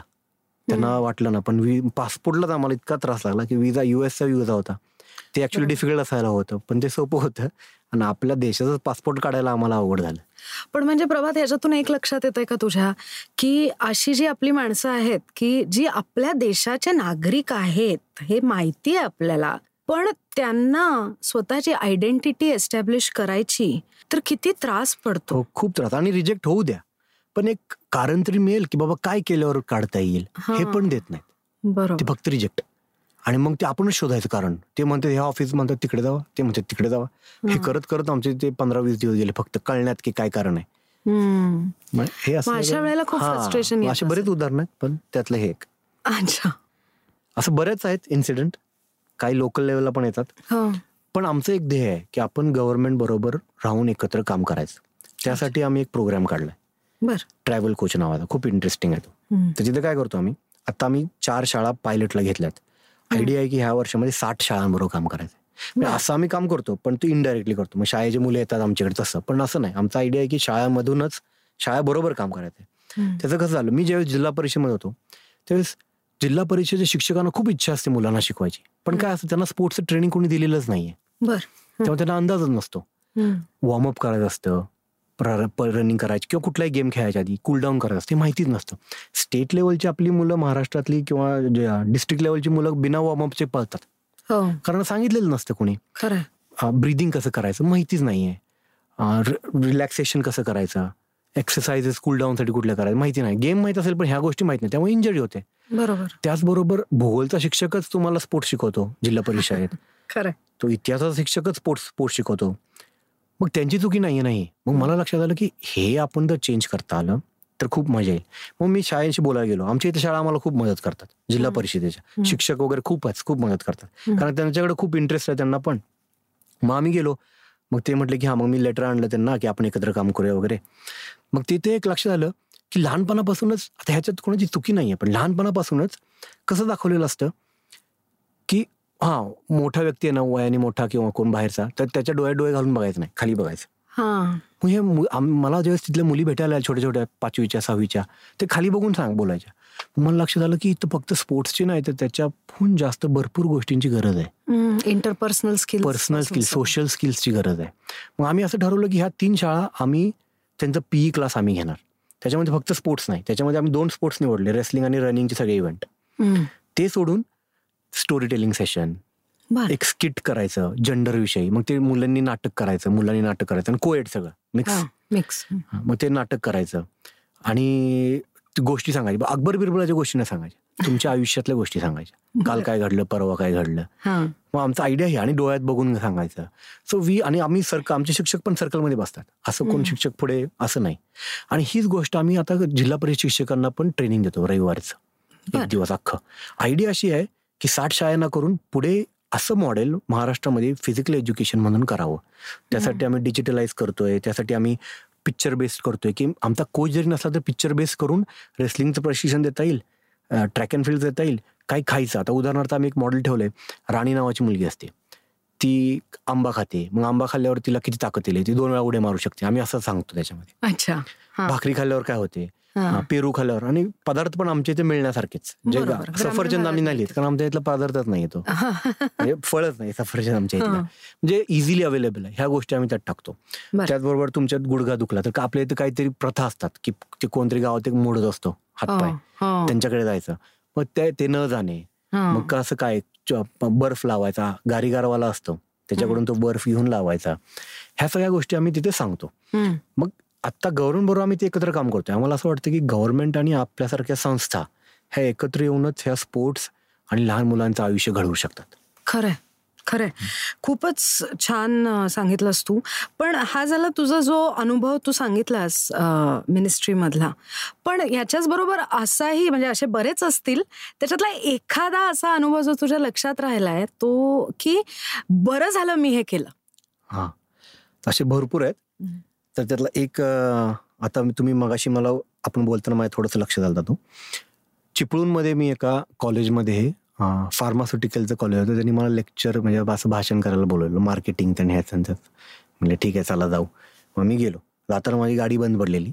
त्यांना वाटलं ना पण पासपोर्टलाच आम्हाला इतका त्रास लागला की विजा युएसचा विजा होता. ते ऍक्च्युली डिफिकल्ट असायला होतं. पण ते सोपं होतं. आणि आपल्या देशाचा पासपोर्ट काढायला आम्हाला अवघड झालं. पण म्हणजे प्रभात याच्यातून एक लक्षात येत आहे का तुझ्या? की अशी जी आपली माणसं आहेत की जी आपल्या देशाचे नागरिक आहेत हे माहिती आहे आपल्याला. पण त्यांना स्वतःची आयडेंटिटी एस्टॅब्लिश करायची तर किती त्रास पडतो. हो, खूप त्रास. आणि रिजेक्ट होऊ द्या. पण एक कारण तरी मिळेल की बाबा काय केल्यावर काढता येईल हे पण देत नाही बरोबर. फक्त रिजेक्ट आणि मग ते आपणच शोधायचं कारण. ते म्हणते ह्या ऑफिस म्हणतात तिकडे जावा. ते म्हणतात तिकडे जावा. हे करत करत आमचे ते पंधरा वीस दिवस गेले. फक्त कळण्यात की काय कारण आहे. हे असं असे बरेच उदाहरण आहेत पण त्यातलं हे एक. अच्छा. असं बरेच आहेत इन्सिडेंट काही लोकल लेवलला पण येतात. पण आमचं एक ध्येय आहे की आपण गव्हर्नमेंट बरोबर राहून एकत्र काम करायचं. त्यासाठी आम्ही एक प्रोग्राम काढलाय. ट्रॅव्हल कोच नावाचा. खूप इंटरेस्टिंग आहे तो. तर तिथे काय करतो आम्ही? आता आम्ही चार शाळा पायलटला घेतल्यात. आयडिया आहे की ह्या वर्षामध्ये साठ शाळांबरोबर काम करायचं म्हणजे असं आम्ही काम करतो पण तो इनडायरेक्टली करतो. मग शाळेचे मुलं येतात आमच्याकडे तसं. पण असं नाही. आमचा आयडिया आहे की शाळांमधूनच शाळेबरोबर काम करायचं त्याचं कसं झालं? मी ज्यावेळेस जिल्हा परिषदेमध्ये होतो त्यावेळेस जिल्हा परिषदेच्या शिक्षकांना खूप इच्छा असते मुलांना शिकवायची. पण काय असतं त्यांना स्पोर्ट्सचं ट्रेनिंग कोणी दिलेलंच नाहीये. तेव्हा त्यांना अंदाजच नसतो. वॉर्मअप करायचं असतं. रनिंग करायची किंवा कुठलाही गेम खेळायच्या आधी कूलडाऊन करायचं असते माहितीच नसतं. स्टेट लेवलची आपली मुलं महाराष्ट्रातली किंवा डिस्ट्रिक्ट लेवलची मुलं बिना वॉर्मअपचे पळतात. हो. कारण सांगितलेलं नसतं कोणी. ब्रिदिंग कसं करायचं माहितीच नाहीये. रिलॅक्सेशन कसं करायचं? एक्सरसाइजेस कूल साठी कुठल्या करायचं माहिती नाही. गेम माहिती असेल पण ह्या गोष्टी माहिती नाही. त्यामुळे इंजरी होते. बरोबर. त्याचबरोबर भूगोलचा शिक्षकच तुम्हाला स्पोर्ट्स शिकवतो जिल्हा परिषदेत. तो इतिहासाचा शिक्षकच स्पोर्ट्स स्पोर्ट्स शिकवतो. मग त्यांची चुकी नाहीये नाही. मग मला लक्षात आलं की हे आपण जर चेंज करता आलं तर खूप मजा येईल. मग मी शाळेशी बोलायला गेलो. आमच्या इथे शाळा आम्हाला खूप मदत करतात. जिल्हा परिषदेच्या. शिक्षक वगैरे खूपच खूप मदत करतात. कारण त्यांच्याकडे खूप इंटरेस्ट आहे त्यांना पण. मग आम्ही गेलो. मग ते म्हटले की हा मग मी लेटर आणलं त्यांना की आपण एकत्र काम करूया वगैरे. मग तिथे एक लक्षात आलं की लहानपणापासूनच आता ह्याच्यात कोणाची चुकी नाहीये पण लहानपणापासूनच कसं दाखवलेलं असतं? हा मोठा व्यक्ती आहे ना वयाने मोठा किंवा कोण बाहेरचा तर त्याच्या डोळ्यात डोळे घालून बघायचं नाही खाली बघायचं. म्हणजे मला जेव्हा तिथल्या मुली भेटायला छोट्या छोट्या पाचवीच्या सहावीच्या ते खाली बघून सांग बोलायच्या. मला लक्षात आलं की इथं फक्त स्पोर्ट्सची नाही तर त्याच्याहून जास्त भरपूर गोष्टींची गरज आहे. Interpersonal skill personal skill social स्किल्सची गरज आहे. मग आम्ही असं ठरवलं की ह्या तीन शाळा आम्ही त्यांचा पीई क्लास आम्ही घेणार. त्याच्यामध्ये फक्त स्पोर्ट्स नाही. त्याच्यामध्ये आम्ही दोन स्पोर्ट्स निवडले रेसलिंग आणि रनिंगचे सगळे इव्हेंट ते सोडून स्टोरी टेलिंग सेशन एक स्किट करायचं जेंडर विषयी. मग ते मुलांनी नाटक करायचं मुलांनी नाटक करायचं आणि कोएड सगळं मिक्स मिक्स मग ते नाटक करायचं. आणि गोष्टी सांगायची. अकबर बिरबलाच्या गोष्टी नाही सांगायच्या तुमच्या आयुष्यातल्या गोष्टी सांगायच्या. काल काय घडलं परवा काय घडलं. मग आमचा आयडिया आहे आणि डोळ्यात बघून सांगायचं. सो वी आणि आम्ही सर्कल आमचे शिक्षक पण सर्कलमध्ये बसतात. असं कोण शिक्षक पुढे असं नाही. आणि हीच गोष्ट आम्ही आता जिल्हा परिषद शिक्षकांना पण ट्रेनिंग देतो रविवारचं. एक दिवस अख्खं. आयडिया अशी आहे की साठ शाळांना करून पुढे असं मॉडेल महाराष्ट्रामध्ये फिजिकल एज्युकेशन म्हणून करावं. त्यासाठी आम्ही डिजिटलाइज करतोय त्यासाठी आम्ही पिक्चर बेस्ड करतोय की आमचा कोच जरी नसला तर पिक्चर बेस्ड करून रेसलिंगचं प्रशिक्षण देता येईल ट्रॅक अँड फील्ड देता येईल काही खायचं. आता उदाहरणार्थ आम्ही एक मॉडेल ठेवलंय राणी नावाची मुलगी असते. ती आंबा खाते. मग आंबा खाल्ल्यावर तिला किती ताकद येईल? ती दोन वेळा उड्या मारू शकते. आम्ही असं सांगतो त्याच्यामध्ये. अच्छा. भाकरी खाल्ल्यावर काय होते? पेरू खाल्यावर आणि पदार्थ पण आमच्या इथे मिळण्यासारखेच. जे सफरचंद आम्ही नाही लिहित कारण आमच्या इथला पदार्थच नाही येतो म्हणजे फळच नाही सफरचंद आमच्या इथला. म्हणजे इझिली अवेलेबल आहे. ह्या गोष्टी आम्ही त्यात टाकतो. त्याचबरोबर तुमच्यात गुडघा दुखला तर आपल्या इथे काहीतरी प्रथा असतात की ते कोणतरी गावात एक मोडत असतो हातपाय. त्यांच्याकडे जायचं. मग ते न जाणे. मग कसं काय? बर्फ लावायचा. गारीगारवाला असतो. त्याच्याकडून तो बर्फ घेऊन लावायचा. ह्या सगळ्या गोष्टी आम्ही तिथे सांगतो. मग आता गव्हर्नमेंट बरोबर आम्ही ते एकत्र काम करतोय. आम्हाला असं वाटतं की गव्हर्नमेंट आणि आपल्यासारख्या संस्था ह्या एकत्र येऊनच ह्या स्पोर्ट्स आणि लहान मुलांचं आयुष्य घडवू शकतात. खरंय. खरंय. खूपच छान सांगितलंस तू. पण हा झाला तुझा जो अनुभव तू सांगितलास मिनिस्ट्री मधला. पण ह्याच्याच बरोबर असाही म्हणजे असे बरेच असतील त्याच्यातला एखादा असा अनुभव जो तुझ्या लक्षात राहिलाय तो की बरं झालं मी हे केलं. हा. असे भरपूर आहेत. तर त्यातला एक आता तुम्ही मगाशी मला आपण बोलताना माझ्या थोडंसं लक्ष झालं तो. चिपळूणमध्ये मी एका कॉलेजमध्ये फार्मास्युटिकलचं कॉलेज होतं. त्यांनी मला लेक्चर म्हणजे असं भाषण करायला बोलवलं. मार्केटिंग त्यांनी ह्याच म्हणजे ठीक आहे चला जाऊ. मग मी गेलो. जाताना माझी गाडी बंद पडलेली.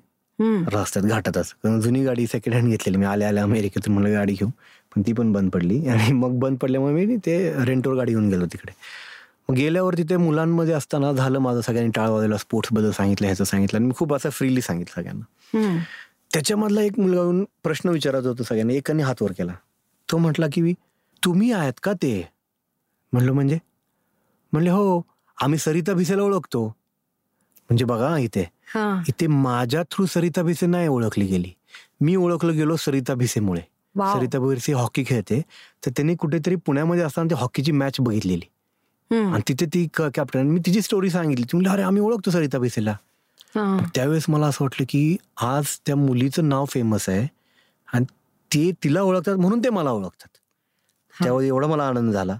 रस्त्यात घाटातच. जुनी गाडी सेकंड हँड घेतलेली. मी आल्या आल्या अमेरिकेतून मला गाडी घेऊ. पण ती पण बंद पडली. आणि मग बंद पडल्यामुळे मी ते रेंटवर गाडी घेऊन गेलो तिकडे. गेल्यावर तिथे मुलांमध्ये असताना झालं माझं सगळ्यांनी टाळ वाजवला स्पोर्ट्सबद्दल सांगितलं ह्याचं सांगितलं. आणि मी खूप असं फ्रीली सांगितलं सगळ्यांना. त्याच्यामधला एक मुलगा येऊन प्रश्न विचारत होतो सगळ्यांनी एकाने हात वर केला. तो म्हटला की तुम्ही आहेत का ते? म्हणलं म्हणजे? म्हणले हो आम्ही सरिता भिसेला ओळखतो. म्हणजे बघा इथे. इथे माझ्या थ्रू सरिता भिसे नाही ओळखली गेली. मी ओळखलं गेलो सरिता भिसेमुळे. सरिता भिसे हॉकी खेळते. तर त्यांनी कुठेतरी पुण्यामध्ये असताना ते हॉकीची मॅच बघितलेली. आणि तिथे ती कॅप्टन मी तिची स्टोरी सांगितली. तुम्ही अरे आम्ही ओळखतो सरिता भिसेला. त्यावेळेस मला असं वाटलं की आज त्या मुलीचं नाव फेमस आहे आणि ते तिला ओळखतात म्हणून ते मला ओळखतात. त्यावेळी एवढा मला आनंद झाला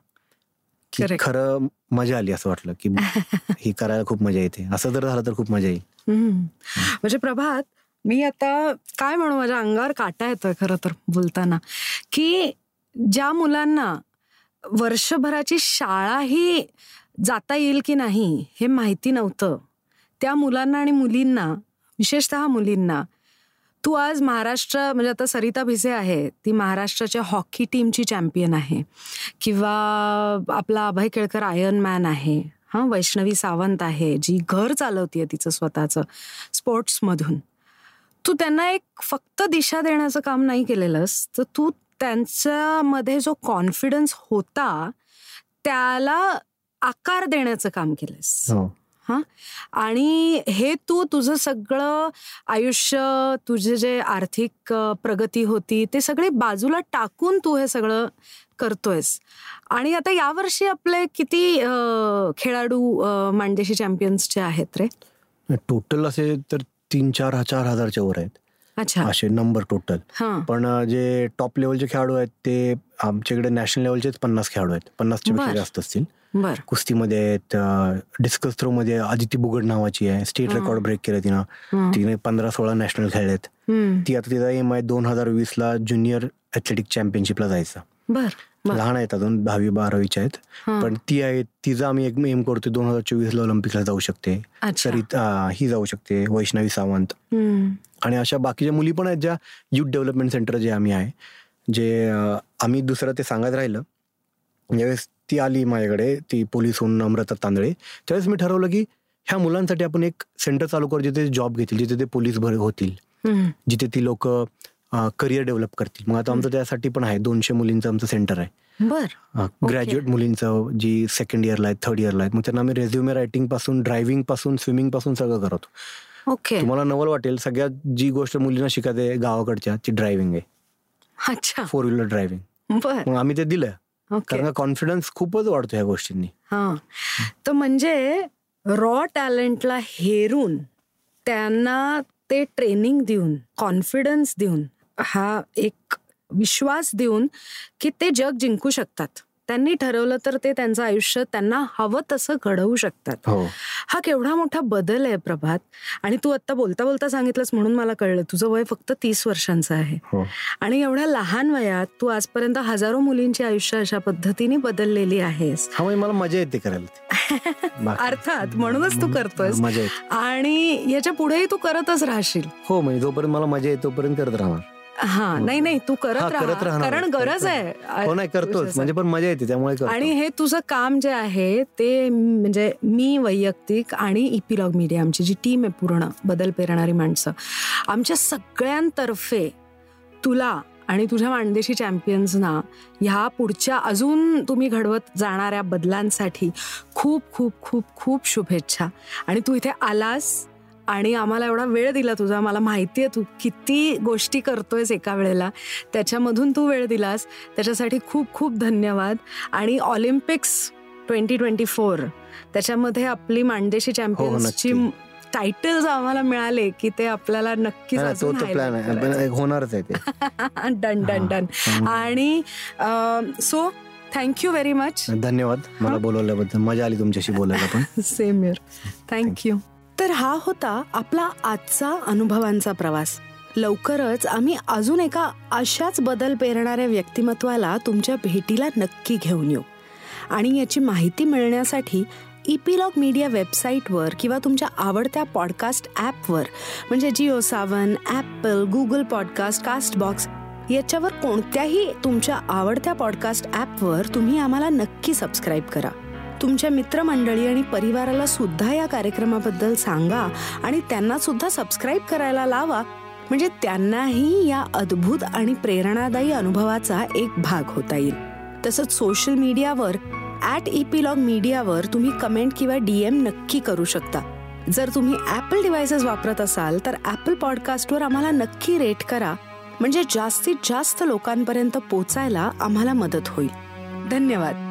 की खरं मजा आली असं वाटलं की ही करायला खूप मजा येते. असं जर झालं तर खूप मजा येईल. म्हणजे प्रभात मी आता काय म्हणू? माझ्या अंगावर काटा येतोय खरं तर बोलताना. की ज्या मुलांना वर्षभराची शाळाही जाता येईल की नाही हे माहिती नव्हतं. त्या मुलांना आणि मुलींना विशेषतः मुलींना तू आज महाराष्ट्र म्हणजे आता सरिता भिसे आहे ती महाराष्ट्राच्या हॉकी टीमची चॅम्पियन आहे किंवा आपला अभय केळकर आयर्न मॅन आहे. हां वैष्णवी सावंत आहे जी घर चालवतीये तिचं स्वतःचं स्पोर्ट्समधून तू त्यांना एक फक्त दिशा देण्याचं काम नाही केलेलंस तर तू त्यांच्यामध्ये जो कॉन्फिडन्स होता त्याला आकार देण्याचं काम केलंस हो. हा? आणि हे तू तुझं सगळं आयुष्य तुझे जे आर्थिक प्रगती होती ते सगळे बाजूला टाकून तू हे सगळं करतोयस. आणि आता यावर्षी आपले किती खेळाडू मांडेशी चॅम्पियन्सचे आहेत रे? टोटल असे तर तीन चार चार हजारच्या वर आहेत. असे नंबर टोटल पण जे टॉप लेवलचे खेळाडू आहेत ते आमच्याकडे नॅशनल लेवलचेच पन्नास खेळाडू आहेत. पन्नासच्या पेक्षा जास्त असतील. कुस्तीमध्ये आहेत डिस्कस थ्रो मध्ये आदिती बुगड नावाची आहे. स्टेट रेकॉर्ड ब्रेक केलं तिनं. तिने पंधरा सोळा नॅशनल खेळलेत ती आता तिचा एम आहे दोन हजार वीस ला ज्युनियर ऍथलेटिक चॅम्पियनशिपला जायचं. लहान आहेत अजून दहावी बारावीच्या आहेत. पण ती आहे तिचा आम्ही एक एम करतोय दोन हजार चोवीस ला ऑलिम्पिकला जाऊ शकते. सरिता ही जाऊ शकते वैष्णवी सावंत. आणि अशा बाकीच्या मुली पण आहेत ज्या युथ डेव्हलपमेंट सेंटर जे आम्ही आहे जे आम्ही दुसरं ते सांगत राहिलं. ज्यावेळेस ती आली माझ्याकडे ती पोलीस होऊन नम्रता तांदळे त्यावेळेस मी ठरवलं की ह्या मुलांसाठी आपण एक सेंटर चालू करू जिथे जॉब घेतील जिथे ते पोलीस भर होतील. जिथे ती लोक करिअर डेव्हलप करतील. मग आता आमचं त्यासाठी पण आहे. दोनशे मुलींचं आमचं सेंटर आहे. ग्रॅज्युएट मुलींचं जी सेकंड इयरला आहेत थर्ड इयरला आहेत मग त्यांना आम्ही रेझ्युमे रायटिंगपासून ड्रायव्हिंगपासून स्विमिंगपासून सगळं करतो. ओके. तुम्हाला नवल वाटेल सगळ्यात जी गोष्ट मुलींना शिकायचे गावाकडच्या ती ड्रायव्हिंग आहे. अच्छा. फोर व्हीलर ड्रायव्हिंग मग आम्ही ते दिलं. कारण कॉन्फिडन्स खूपच वाढतो ह्या गोष्टींनी. हा. तर म्हणजे रॉ टॅलेंटला हेरून त्यांना ते ट्रेनिंग देऊन कॉन्फिडन्स देऊन हा एक विश्वास देऊन की ते जग जिंकू शकतात. त्यांनी ठरवलं तर ते त्यांचं आयुष्य त्यांना हवं तसं घडवू शकतात. हो. हा केवढा मोठा बदल आहे प्रभात. आणि तू आता बोलता बोलता सांगितलंस म्हणून मला कळलं. तुझं वय फक्त तीस वर्षांचं आहे. हो. आणि एवढ्या लहान वयात तू आजपर्यंत हजारो मुलींची आयुष्य अशा पद्धतीने बदललेली आहेस. मला मजा येते करायला अर्थात म्हणूनच तू करतोय आणि याच्या पुढेही तू करतच राहशील. हो म्हणजे जोपर्यंत मला मजा येते तोपर्यंत करत राहणार. हा नाही नाही तू करत राहा. कारण गरज आहे. हो नाही करतोच म्हणजे पण मजा येते त्यामुळे आणि हे तुझं काम जे आहे ते म्हणजे मी वैयक्तिक आणि इपिलॉग मीडिया आमची जी टीम आहे पूर्ण बदल पेरणारी माणसं आमच्या सगळ्यांतर्फे तुला आणि तुझ्या माणदेशी चॅम्पियन्सना ह्या पुढच्या अजून तुम्ही घडवत जाणाऱ्या बदलांसाठी खूप खूप खूप खूप शुभेच्छा. आणि तू इथे आलास आणि आम्हाला एवढा वेळ दिला तुझा मला माहिती आहे तू किती गोष्टी करतोयस एका वेळेला. त्याच्यामधून तू वेळ दिलास. त्याच्यासाठी खूप खूप धन्यवाद. आणि ऑलिम्पिक्स ट्वेंटी ट्वेंटी फोर त्याच्यामध्ये आपली मांडेशी चॅम्पियन्सची टायटल्स आम्हाला मिळाले की ते आपल्याला नक्कीच होणारच आहे डन डन डन. आणि so thank you very much धन्यवाद. मला बोलवल्याबद्दल. मजा आली तुमच्याशी बोलायला पण. सेम युअर थँक्यू तर हा होता आपला आजचा अनुभवांचा प्रवास. लवकरच आम्ही अजून एका अशाच बदल पेरणाऱ्या व्यक्तिमत्वाला तुमच्या भेटीला नक्की घेऊन येऊ. आणि याची माहिती मिळण्यासाठी इपिलॉग मीडिया वेबसाईटवर किंवा तुमच्या आवडत्या पॉडकास्ट ॲपवर म्हणजे Jio Saavn Apple Google podcast Castbox याच्यावर कोणत्याही तुमच्या आवडत्या पॉडकास्ट ॲपवर तुम्ही आम्हाला नक्की सबस्क्राईब करा. तुमच्या मित्रमंडळी आणि परिवाराला सुद्धा या कार्यक्रमाबद्दल सांगा आणि त्यांना सुद्धा सबस्क्राईब करायला लावा. म्हणजे त्यांनाही या अद्भुत आणि प्रेरणादायी अनुभवाचा एक भाग होता येईल. तसंच सोशल मीडियावर ॲट इपिलॉग मीडियावर तुम्ही कमेंट किंवा डीएम नक्की करू शकता. जर तुम्ही ॲपल डिव्हायसेस वापरत असाल तर ॲपल पॉडकास्टवर आम्हाला नक्की रेट करा. म्हणजे जास्तीत जास्त लोकांपर्यंत पोचायला आम्हाला मदत होईल. धन्यवाद.